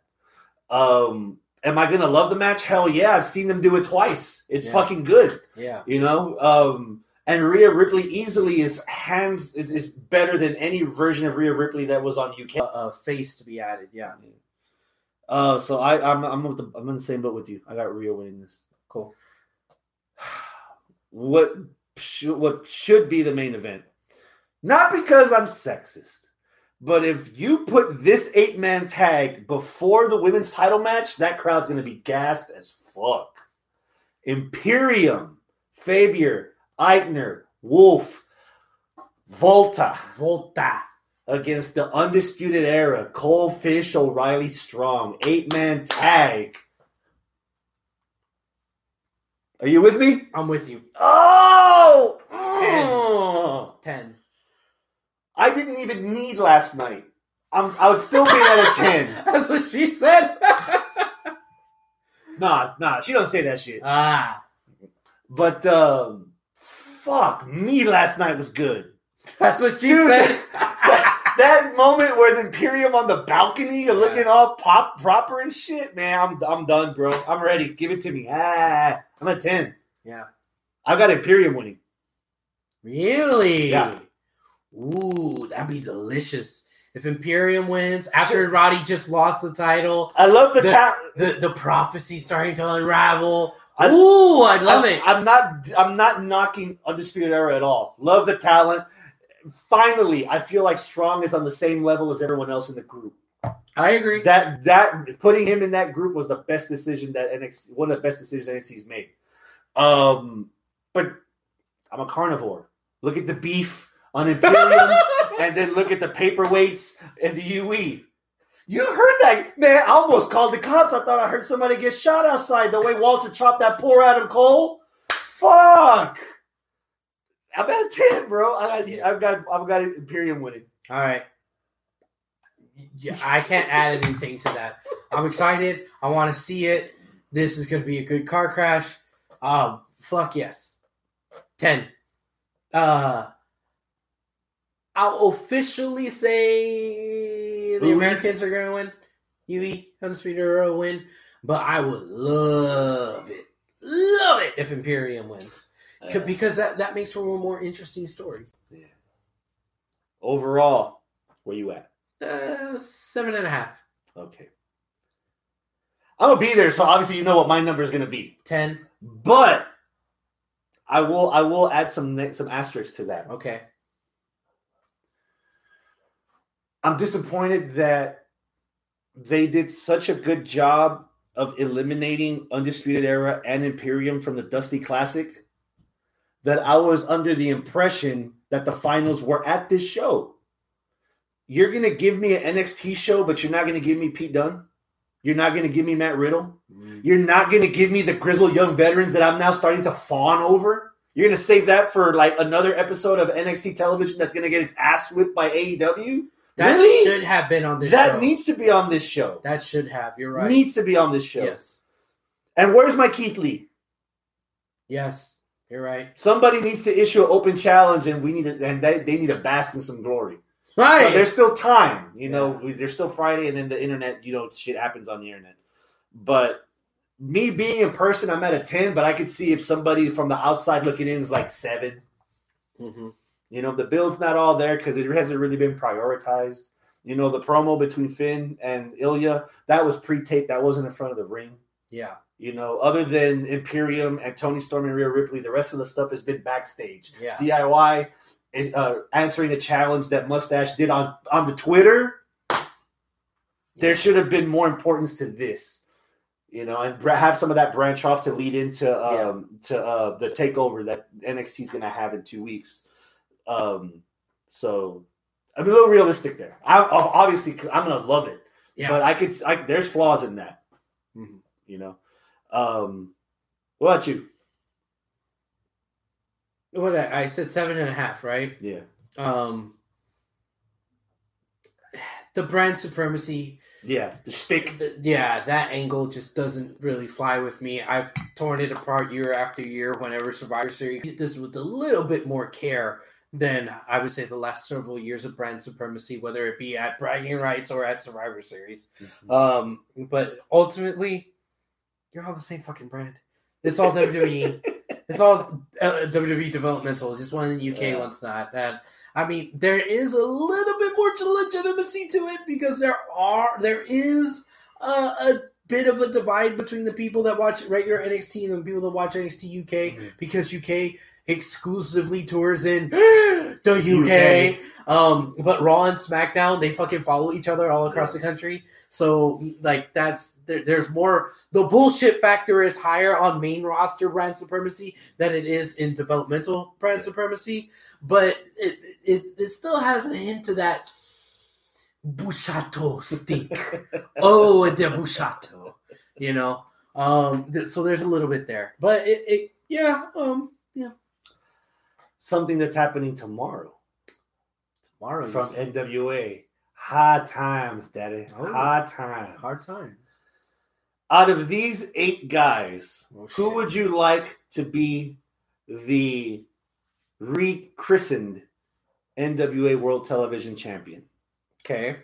Um, am I gonna love the match? Hell yeah! I've seen them do it twice. It's Yeah. fucking good, Yeah. you know. Um, and Rhea Ripley easily is hands is, is better than any version of Rhea Ripley that was on UK. A, face to be added. Yeah. Uh, so I I'm I'm with the, I'm in the same boat with you. I got Rhea winning this. Cool. What should what should be the main event? Not because I'm sexist. But if you put this eight man tag before the women's title match, that crowd's going to be gassed as fuck. Imperium, Fabian, Aichner, Wolfe, Walter. Walter. Against the Undisputed Era, Cole Fish, O'Reilly Strong, eight man tag. Are you with me? I'm with you. Oh! 10. Mm. 10. I didn't even need last night. I'm, I would still be at a 10. That's what she said. Nah, nah, she don't say that shit. ah. But, um, fuck, me last night was good. That's what she Dude, said. that, that moment where the Imperium on the balcony you're looking all pop proper and shit, man, I'm, I'm done, bro. I'm ready. Give it to me. Ah, I'm a 10. yeah. I got Imperium winning. Really? Yeah. Ooh, that'd be delicious. If Imperium wins after Roddy just lost the title, I love the, The- ta- the the prophecy starting to unravel. I- Ooh, I'd love I'm, it. I'm not. I'm not knocking Undisputed Era at all. Love the talent. Finally, I feel like Strong is on the same level as everyone else in the group. I agree. That that putting him in that group was the best decision that NXT. One of the best decisions NXT's made. Um, but I'm a carnivore. Look at the beef on Imperium, and then look at the paperweights and the UE. You heard that, man? I almost called the cops. I thought I heard somebody get shot outside the way Walter chopped that poor Adam Cole. Fuck! I'm at a ten, bro. I got, I've got, I've got Imperium winning. All right. Yeah, I can't add anything to that. I'm excited. I want to see it. This is going to be a good car crash. Um, fuck yes. 10. Uh, I'll officially say the Louis. Americans are going to win. UE, Undisputed Era will win. But I would love it. Love it if Imperium wins. C- Because that, that makes for a more interesting story. Overall, where you at? Uh, seven and a half. Okay. I'm gonna be there, so obviously you know what my number is gonna be. Ten. But I will, I will add some some asterisks to that. Okay. I'm disappointed that they did such a good job of eliminating Undisputed Era and Imperium from the Dusty Classic that I was under the impression that the finals were at this show. You're going to give me an NXT show, but you're not going to give me Pete Dunne? You're not going to give me Matt Riddle? Mm-hmm. You're not going to give me the grizzled young veterans that I'm now starting to fawn over? You're going to save that for like another episode of NXT television that's going to get its ass whipped by AEW? That Really? should have been on this that show. needs to be on this show. that should have. You're right. Needs to be on this show. Yes. And where's my Keith Lee? Yes. You're right. Somebody needs to issue an open challenge, and we need to, and they, they need to bask in some glory. So Right. there's still time, you know. we- There's still Friday, and then the internet, you know, shit happens on the internet. But me being in person, I'm at a ten. But I could see if somebody from the outside looking in is like seven. hmm You know, the build's not all there because it hasn't really been prioritized. You know, the promo between Finn and Ilya that was pre-taped. That wasn't in front of the ring. Yeah. You know, other than Imperium and Toni Storm and Rhea Ripley, the rest of the stuff has been backstage. Yeah. DIY is uh, answering a challenge that Mustache did on on the Twitter. There should have been more importance to this, you know, and have some of that branch off to lead into um, to uh, the takeover that NXT is going to have in two weeks. Um, so I'm a little realistic there. I, obviously, because I'm going to love it, Yeah. but I could. I, there's flaws in that, Mhm. you know. Um, what about you? What I, I said seven and a half, right? Yeah, Um, the brand supremacy. yeah, the stick. yeah, that angle just doesn't really fly with me. I've torn it apart year after year whenever Survivor Series did this with a little bit more care than I would say the last several years of brand supremacy, whether it be at bragging rights or at Survivor Series. Um, but ultimately, you're all the same fucking brand. It's all WWE. It's all uh, WWE developmental. Just one in the UK, Yeah. one's not. And I mean, there is a little bit more legitimacy to it because there are there is a, a bit of a divide between the people that watch regular NXT and the people that watch NXT UK Mhm. because UK exclusively tours in the UK. Um, but Raw and SmackDown they fucking follow each other all across the country. So like that's there, there's more. The bullshit factor is higher on main roster brand supremacy than it is in developmental brand supremacy. But it it, it still has a hint of that Bushato stink. oh, the Bushato, you know. Um, th- so there's a little bit there, but it, it yeah, um, yeah. Something that's happening tomorrow Tomorrow from. NWA. Hard times, Daddy. Oh. Hard times. hard times. Out of these eight guys, Oh, who shit. would you like to be the rechristened NWA World Television Champion? Okay,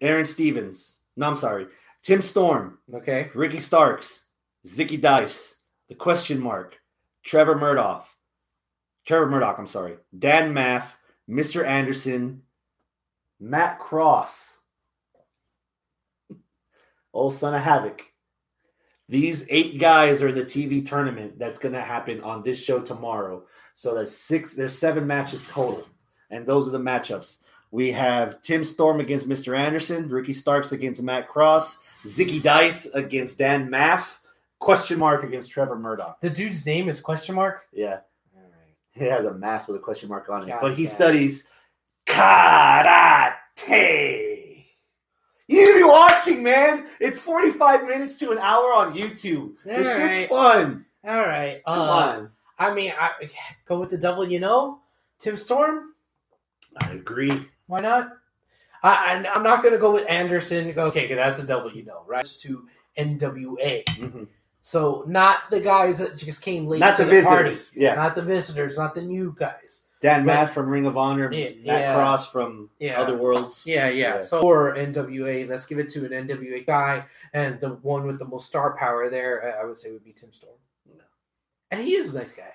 Aaron Stevens. No, I'm sorry. Tim Storm, okay, Ricky Starks, Zicky Dice, The Question Mark, Trevor Murdoch, Trevor Murdoch, I'm sorry, Dan Maff, Mr. Anderson, Matt Cross, old son of Havoc. These eight guys are in the TV tournament that's going to happen on this show tomorrow. So there's six, there's seven matches total, and those are the matchups. We have Tim Storm against Mr. Anderson, Ricky Starks against Matt Cross, Zicky Dice against Dan Maff, question mark against Trevor Murdoch. the dude's name is question mark. Yeah. He has a mask with a question mark on it, God but he studies karate. You need to be watching, man. It's 45 minutes to an hour on YouTube. This All shit's fun. All right. Come uh, on. I mean, I go with the devil. You know, Tim Storm. I agree. Why not? I, I'm not gonna go with Anderson. Okay, that's the devil. You know, right? It's to NWA. Mhm. So not the guys that just came late Not to the the, party. visitors. Yeah. Not the visitors. Not the new guys. Dan But- Matt from Ring of Honor, Yeah, Matt yeah. Cross from Yeah. Other Worlds. Yeah, yeah. Yeah. So for NWA, let's give it to an NWA guy, and the one with the most star power there, I- I would say, would be Tim Storm. And he is a nice guy.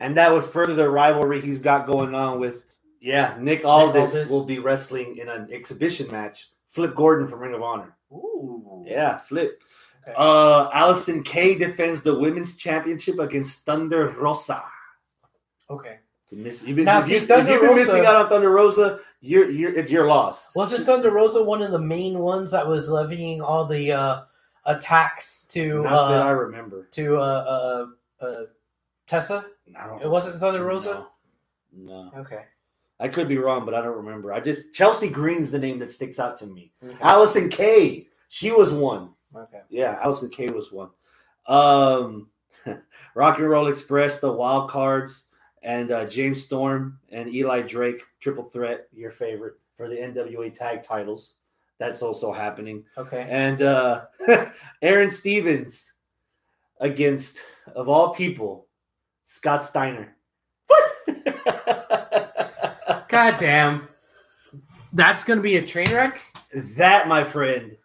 And that would further the rivalry he's got going on with, yeah, Nick Aldis, Aldis. will be wrestling in an exhibition match. Flip Gordon from Ring of Honor. Ooh. Yeah, Flip. Okay. Uh, Allysin Kay defends the women's championship against Thunder Rosa. okay. Miss- You've been, Now, if see, you, if Thunder you've been Rosa- missing out on Thunder Rosa. You're, you're, it's your loss. Wasn't Thunder Rosa one of the main ones that was levying all the uh, attacks to Not that I uh, remember. to uh, uh, uh, Tessa? Don't. It wasn't Thunder Rosa? No. no. Okay. I could be wrong, but I don't remember. I just Chelsea Green's the name that sticks out to me. Okay. Allysin Kay, she was one. Okay. Yeah, Allysin Kay was one. Um, Rock and Roll Express, the Wild Cards, and uh, James Storm and Eli Drake, triple threat, your favorite for the NWA tag titles. That's also happening. Okay. And uh, Aaron Stevens against, of all people, Scott Steiner. What? God damn. That's gonna be a train wreck? that, my friend,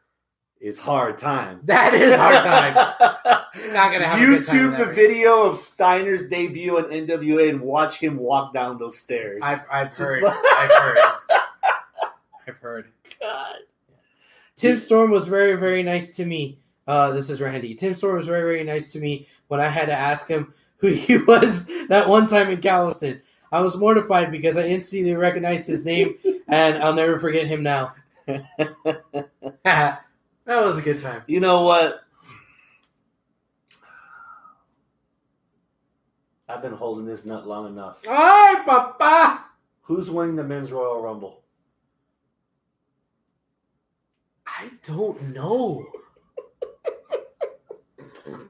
is hard time. That is hard times. You're not gonna have a good time YouTube the video of Steiner's debut on NWA and watch him walk down those stairs. I've I've heard. like- I've heard. I've heard. God. Tim Storm was very, very nice to me. Uh, this is Randy. Tim Storm was very, very nice to me when I had to ask him who he was that one time in Galveston. I was mortified because I instantly recognized his name, and I'll never forget him now. That was a good time. You know what? I've been holding this nut long enough. Ay, papa! Who's winning the men's Royal Rumble? I don't know.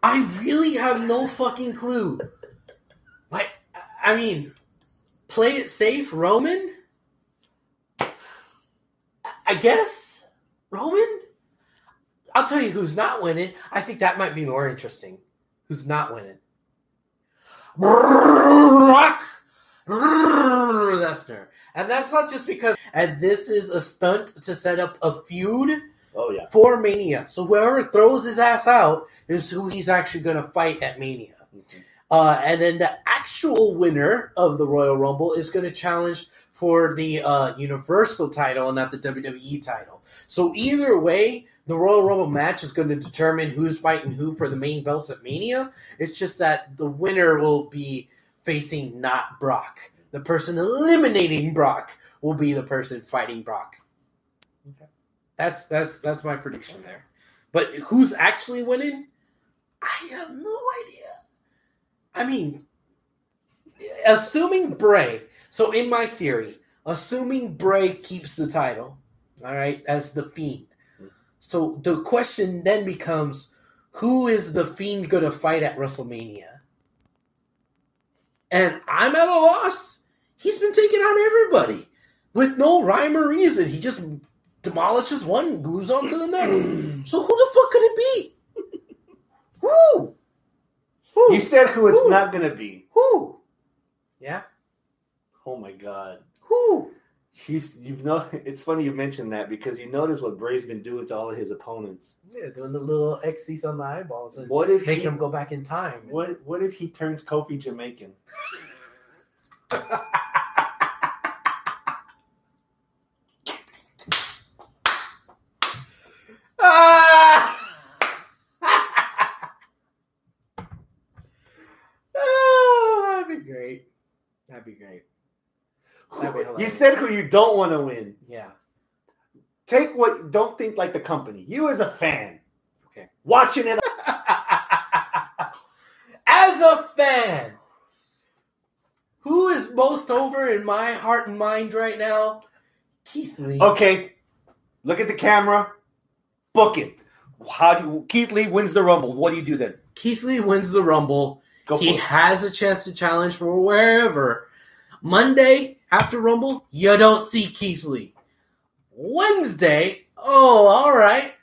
I really have no fucking clue. Like, I mean, play it safe, Roman? I guess? Roman? I'll tell you who's not winning. I think that might be more interesting. Who's not winning? Brock Lesnar. And that's not just because, and this is a stunt to set up a feud Oh yeah. for Mania. So whoever throws his ass out is who he's actually going to fight at Mania. Uh, and then the actual winner of the Royal Rumble is going to challenge for the uh, Universal title and not the WWE title. So either way, the Royal Rumble match is going to determine who's fighting who for the main belts at Mania. It's just that the winner will be facing not Brock. The person eliminating Brock will be the person fighting Brock. That's that's that's my prediction there. But who's actually winning? I have no idea. I mean, assuming Bray. So in my theory, assuming Bray keeps the title, all right, as the Fiend. So the question then becomes, who is the Fiend going to fight at WrestleMania? And I'm at a loss. He's been taking on everybody with no rhyme or reason. He just demolishes one, moves on to the next. so who the fuck could it be? Who? Who? You said who it's Who? not gonna be. who? Yeah. Oh my god. Who? You, you've know it's funny you mentioned that because you notice what Bray's been doing to all of his opponents. Yeah, doing the little X's on the eyeballs and What if making he, him go back in time. what what if he turns Kofi Jamaican? Ah! oh, that'd be great. That'd be great. You said who you don't want to win. Yeah. Take what don't think like the company. You as a fan Okay. watching it As a fan, who is most over in my heart and mind right now? Keith Lee. Okay, look at the camera. Book it. How do you, Keith Lee wins the Rumble? What do you do then? Keith Lee wins the Rumble. Go he has a chance to challenge for wherever. Monday after Rumble, you don't see Keith Lee. Wednesday, oh, all right.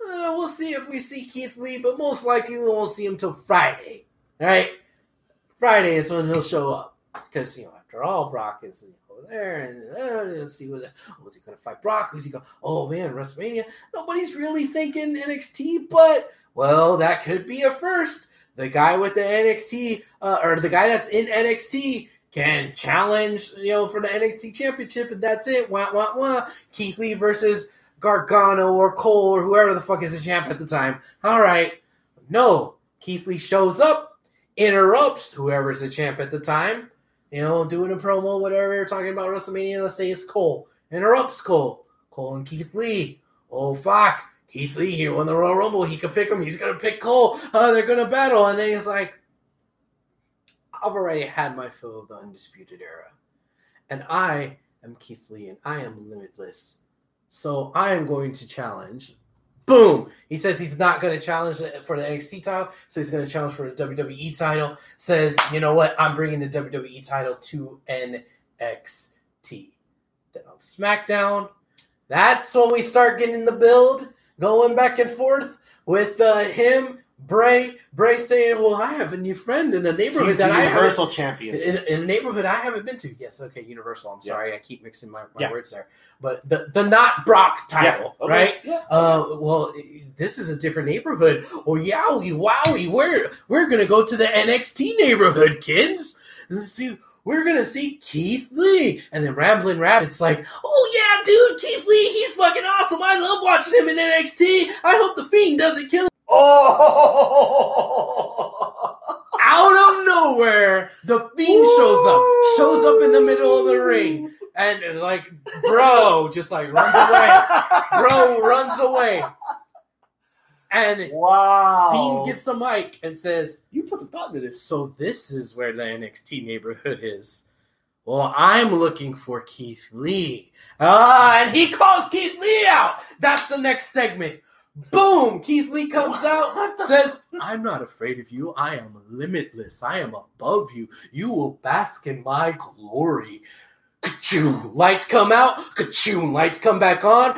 Uh, we'll see if we see Keith Lee, but most likely we won't see him till Friday. All right, Friday is when he'll show up because you know after all, Brock is over there, and uh, let's see what's oh, is he going to fight Brock? Who's he going? Oh man, WrestleMania. Nobody's really thinking NXT, but well, that could be a first the guy with the NXT uh, or the guy that's in NXT can challenge, you know, for the NXT championship, and that's it. Wah wah wah. Keith Lee versus Gargano or Cole or whoever the fuck is the champ at the time. All right, no, Keith Lee shows up, interrupts whoever's the champ at the time. You know, doing a promo, whatever, talking about WrestleMania. Let's say it's Cole. Interrupts Cole. Cole and Keith Lee. Oh fuck. Keith Lee here won the Royal Rumble. He could pick him. He's gonna pick Cole. Uh, they're gonna battle, and then he's like, I've already had my fill of the Undisputed Era. And I am Keith Lee and I am limitless. So I am going to challenge. Boom! He says he's not going to challenge for the NXT title, so he's going to challenge for the WWE title. Says, you know what? I'm bringing the WWE title to NXT. Then on SmackDown, that's when we start getting the build going back and forth with uh, him Bray, Bray saying, "Well, I have a new friend in a neighborhood He's that I Universal champion. in, in a neighborhood I haven't been to." Yes, okay, Universal. I'm Yeah. sorry, I keep mixing my, my Yeah. words there. But the the not Brock title, okay. right? Yeah. Uh, well, this is a different neighborhood. Oh, yowie, wowie, we're we're gonna go to the NXT neighborhood, kids. Let's see. We're gonna see Keith Lee, and then Rambling Rabbit's like, "Oh yeah, dude, Keith Lee, he's fucking awesome. I love watching him in NXT. I hope the Fiend doesn't kill him." Oh! Out of nowhere, the Fiend shows up, shows up in the middle of the ring, and uh, like, bro, just like runs away. Bro runs away, and Wow. Fiend gets the mic and says, you put some thought into this. So this is where the NXT neighborhood is. Well, I'm looking for Keith Lee. Ah, and he calls Keith Lee out. That's the next segment. Boom! Keith Lee comes out, says, I'm not afraid of you. I am limitless. I am above you. You will bask in my glory. Ka-choom. Lights come out. Ka-choom. Lights come back on.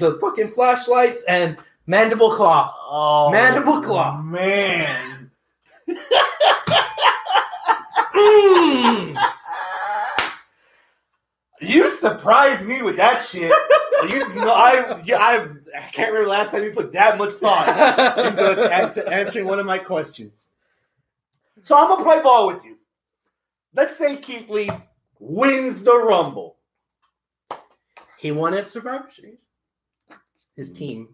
The fucking flashlights and mandible claw. Oh, Mandible claw. Man. Mm. You surprised me with that shit. you know, I, you, I, I can't remember last time you put that much thought into answer, answering one of my questions. So I'm gonna play ball with you. Let's say Keith Lee wins the Rumble. he won his Survivor Series. His hmm. team.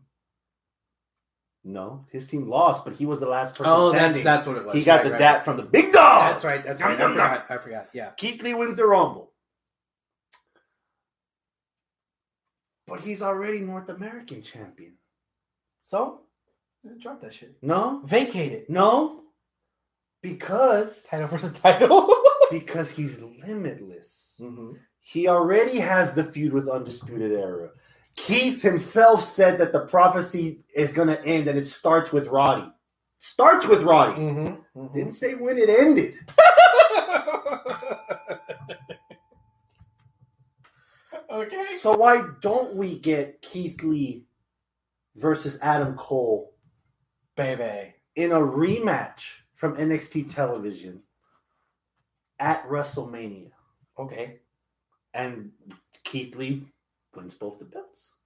No, his team lost, but he was the last person Oh, that's standing. that's what it was. he got Right, the right, dat from the big dog. That's right. That's right. I forgot. I forgot. Yeah. Keith Lee wins the Rumble. But he's already North American champion. So, drop that shit. No? Vacate it. No? Because Title versus title. because he's limitless. mm-hmm. He already has the feud with Undisputed Era. Keith himself said that the prophecy is going to end and it starts with Roddy. Starts with Roddy. Mm-hmm. Didn't say when it ended. okay. So why don't we get Keith Lee versus Adam Cole Baby. in a rematch from NXT television at WrestleMania? Okay. And Keith Lee wins both the belts.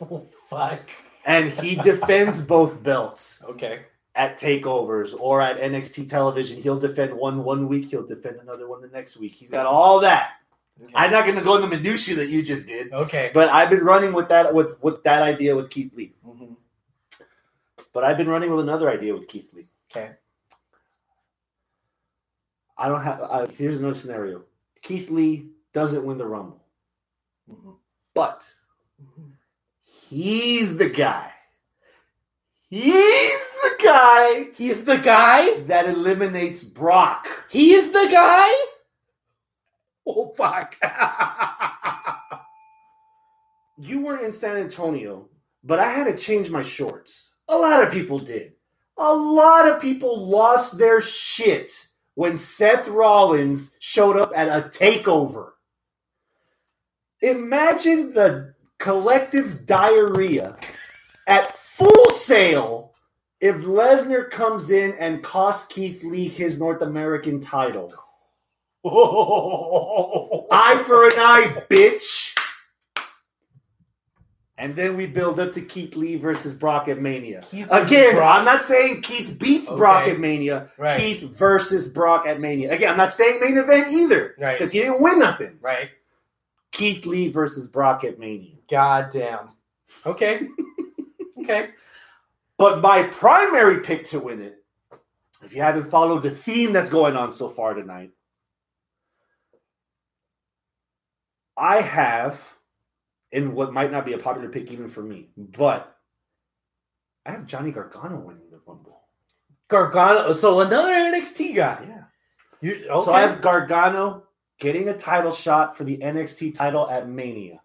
Oh, fuck. And he defends both belts Okay. at takeovers or at NXT television. He'll defend one one week, he'll defend another one the next week. He's got all that. Okay. I'm not going to go into minutia that you just did, okay. but I've been running with that with with that idea with Keith Lee. Mhm. But I've been running with another idea with Keith Lee. Okay. I don't have. Uh, here's another scenario: Keith Lee doesn't win the Rumble, Mhm. but Mhm. he's the guy. He's the guy He's the guy. that eliminates Brock. He's the guy. Oh fuck. You were in San Antonio, but I had to change my shorts. A lot of people did. A lot of people lost their shit when Seth Rollins showed up at a takeover. Imagine the collective diarrhea at Full Sail if Lesnar comes in and costs Keith Lee his North American title. Oh. Eye for an eye, bitch. And then we build up to Keith Lee versus Brock at Mania. Keith Again, Brock. I'm not saying Keith beats Brock at Mania. Right. Keith versus Brock at Mania. Again, I'm not saying main event either. Right. Because he didn't win nothing. Right. Keith Lee versus Brock at Mania. God damn. Okay. okay. But my primary pick to win it, if you haven't followed the theme that's going on so far tonight, I have, in what might not be a popular pick even for me, but I have Johnny Gargano winning the Rumble. Gargano. So another NXT guy. Yeah. You, okay. So I have Gargano getting a title shot for the NXT title at Mania.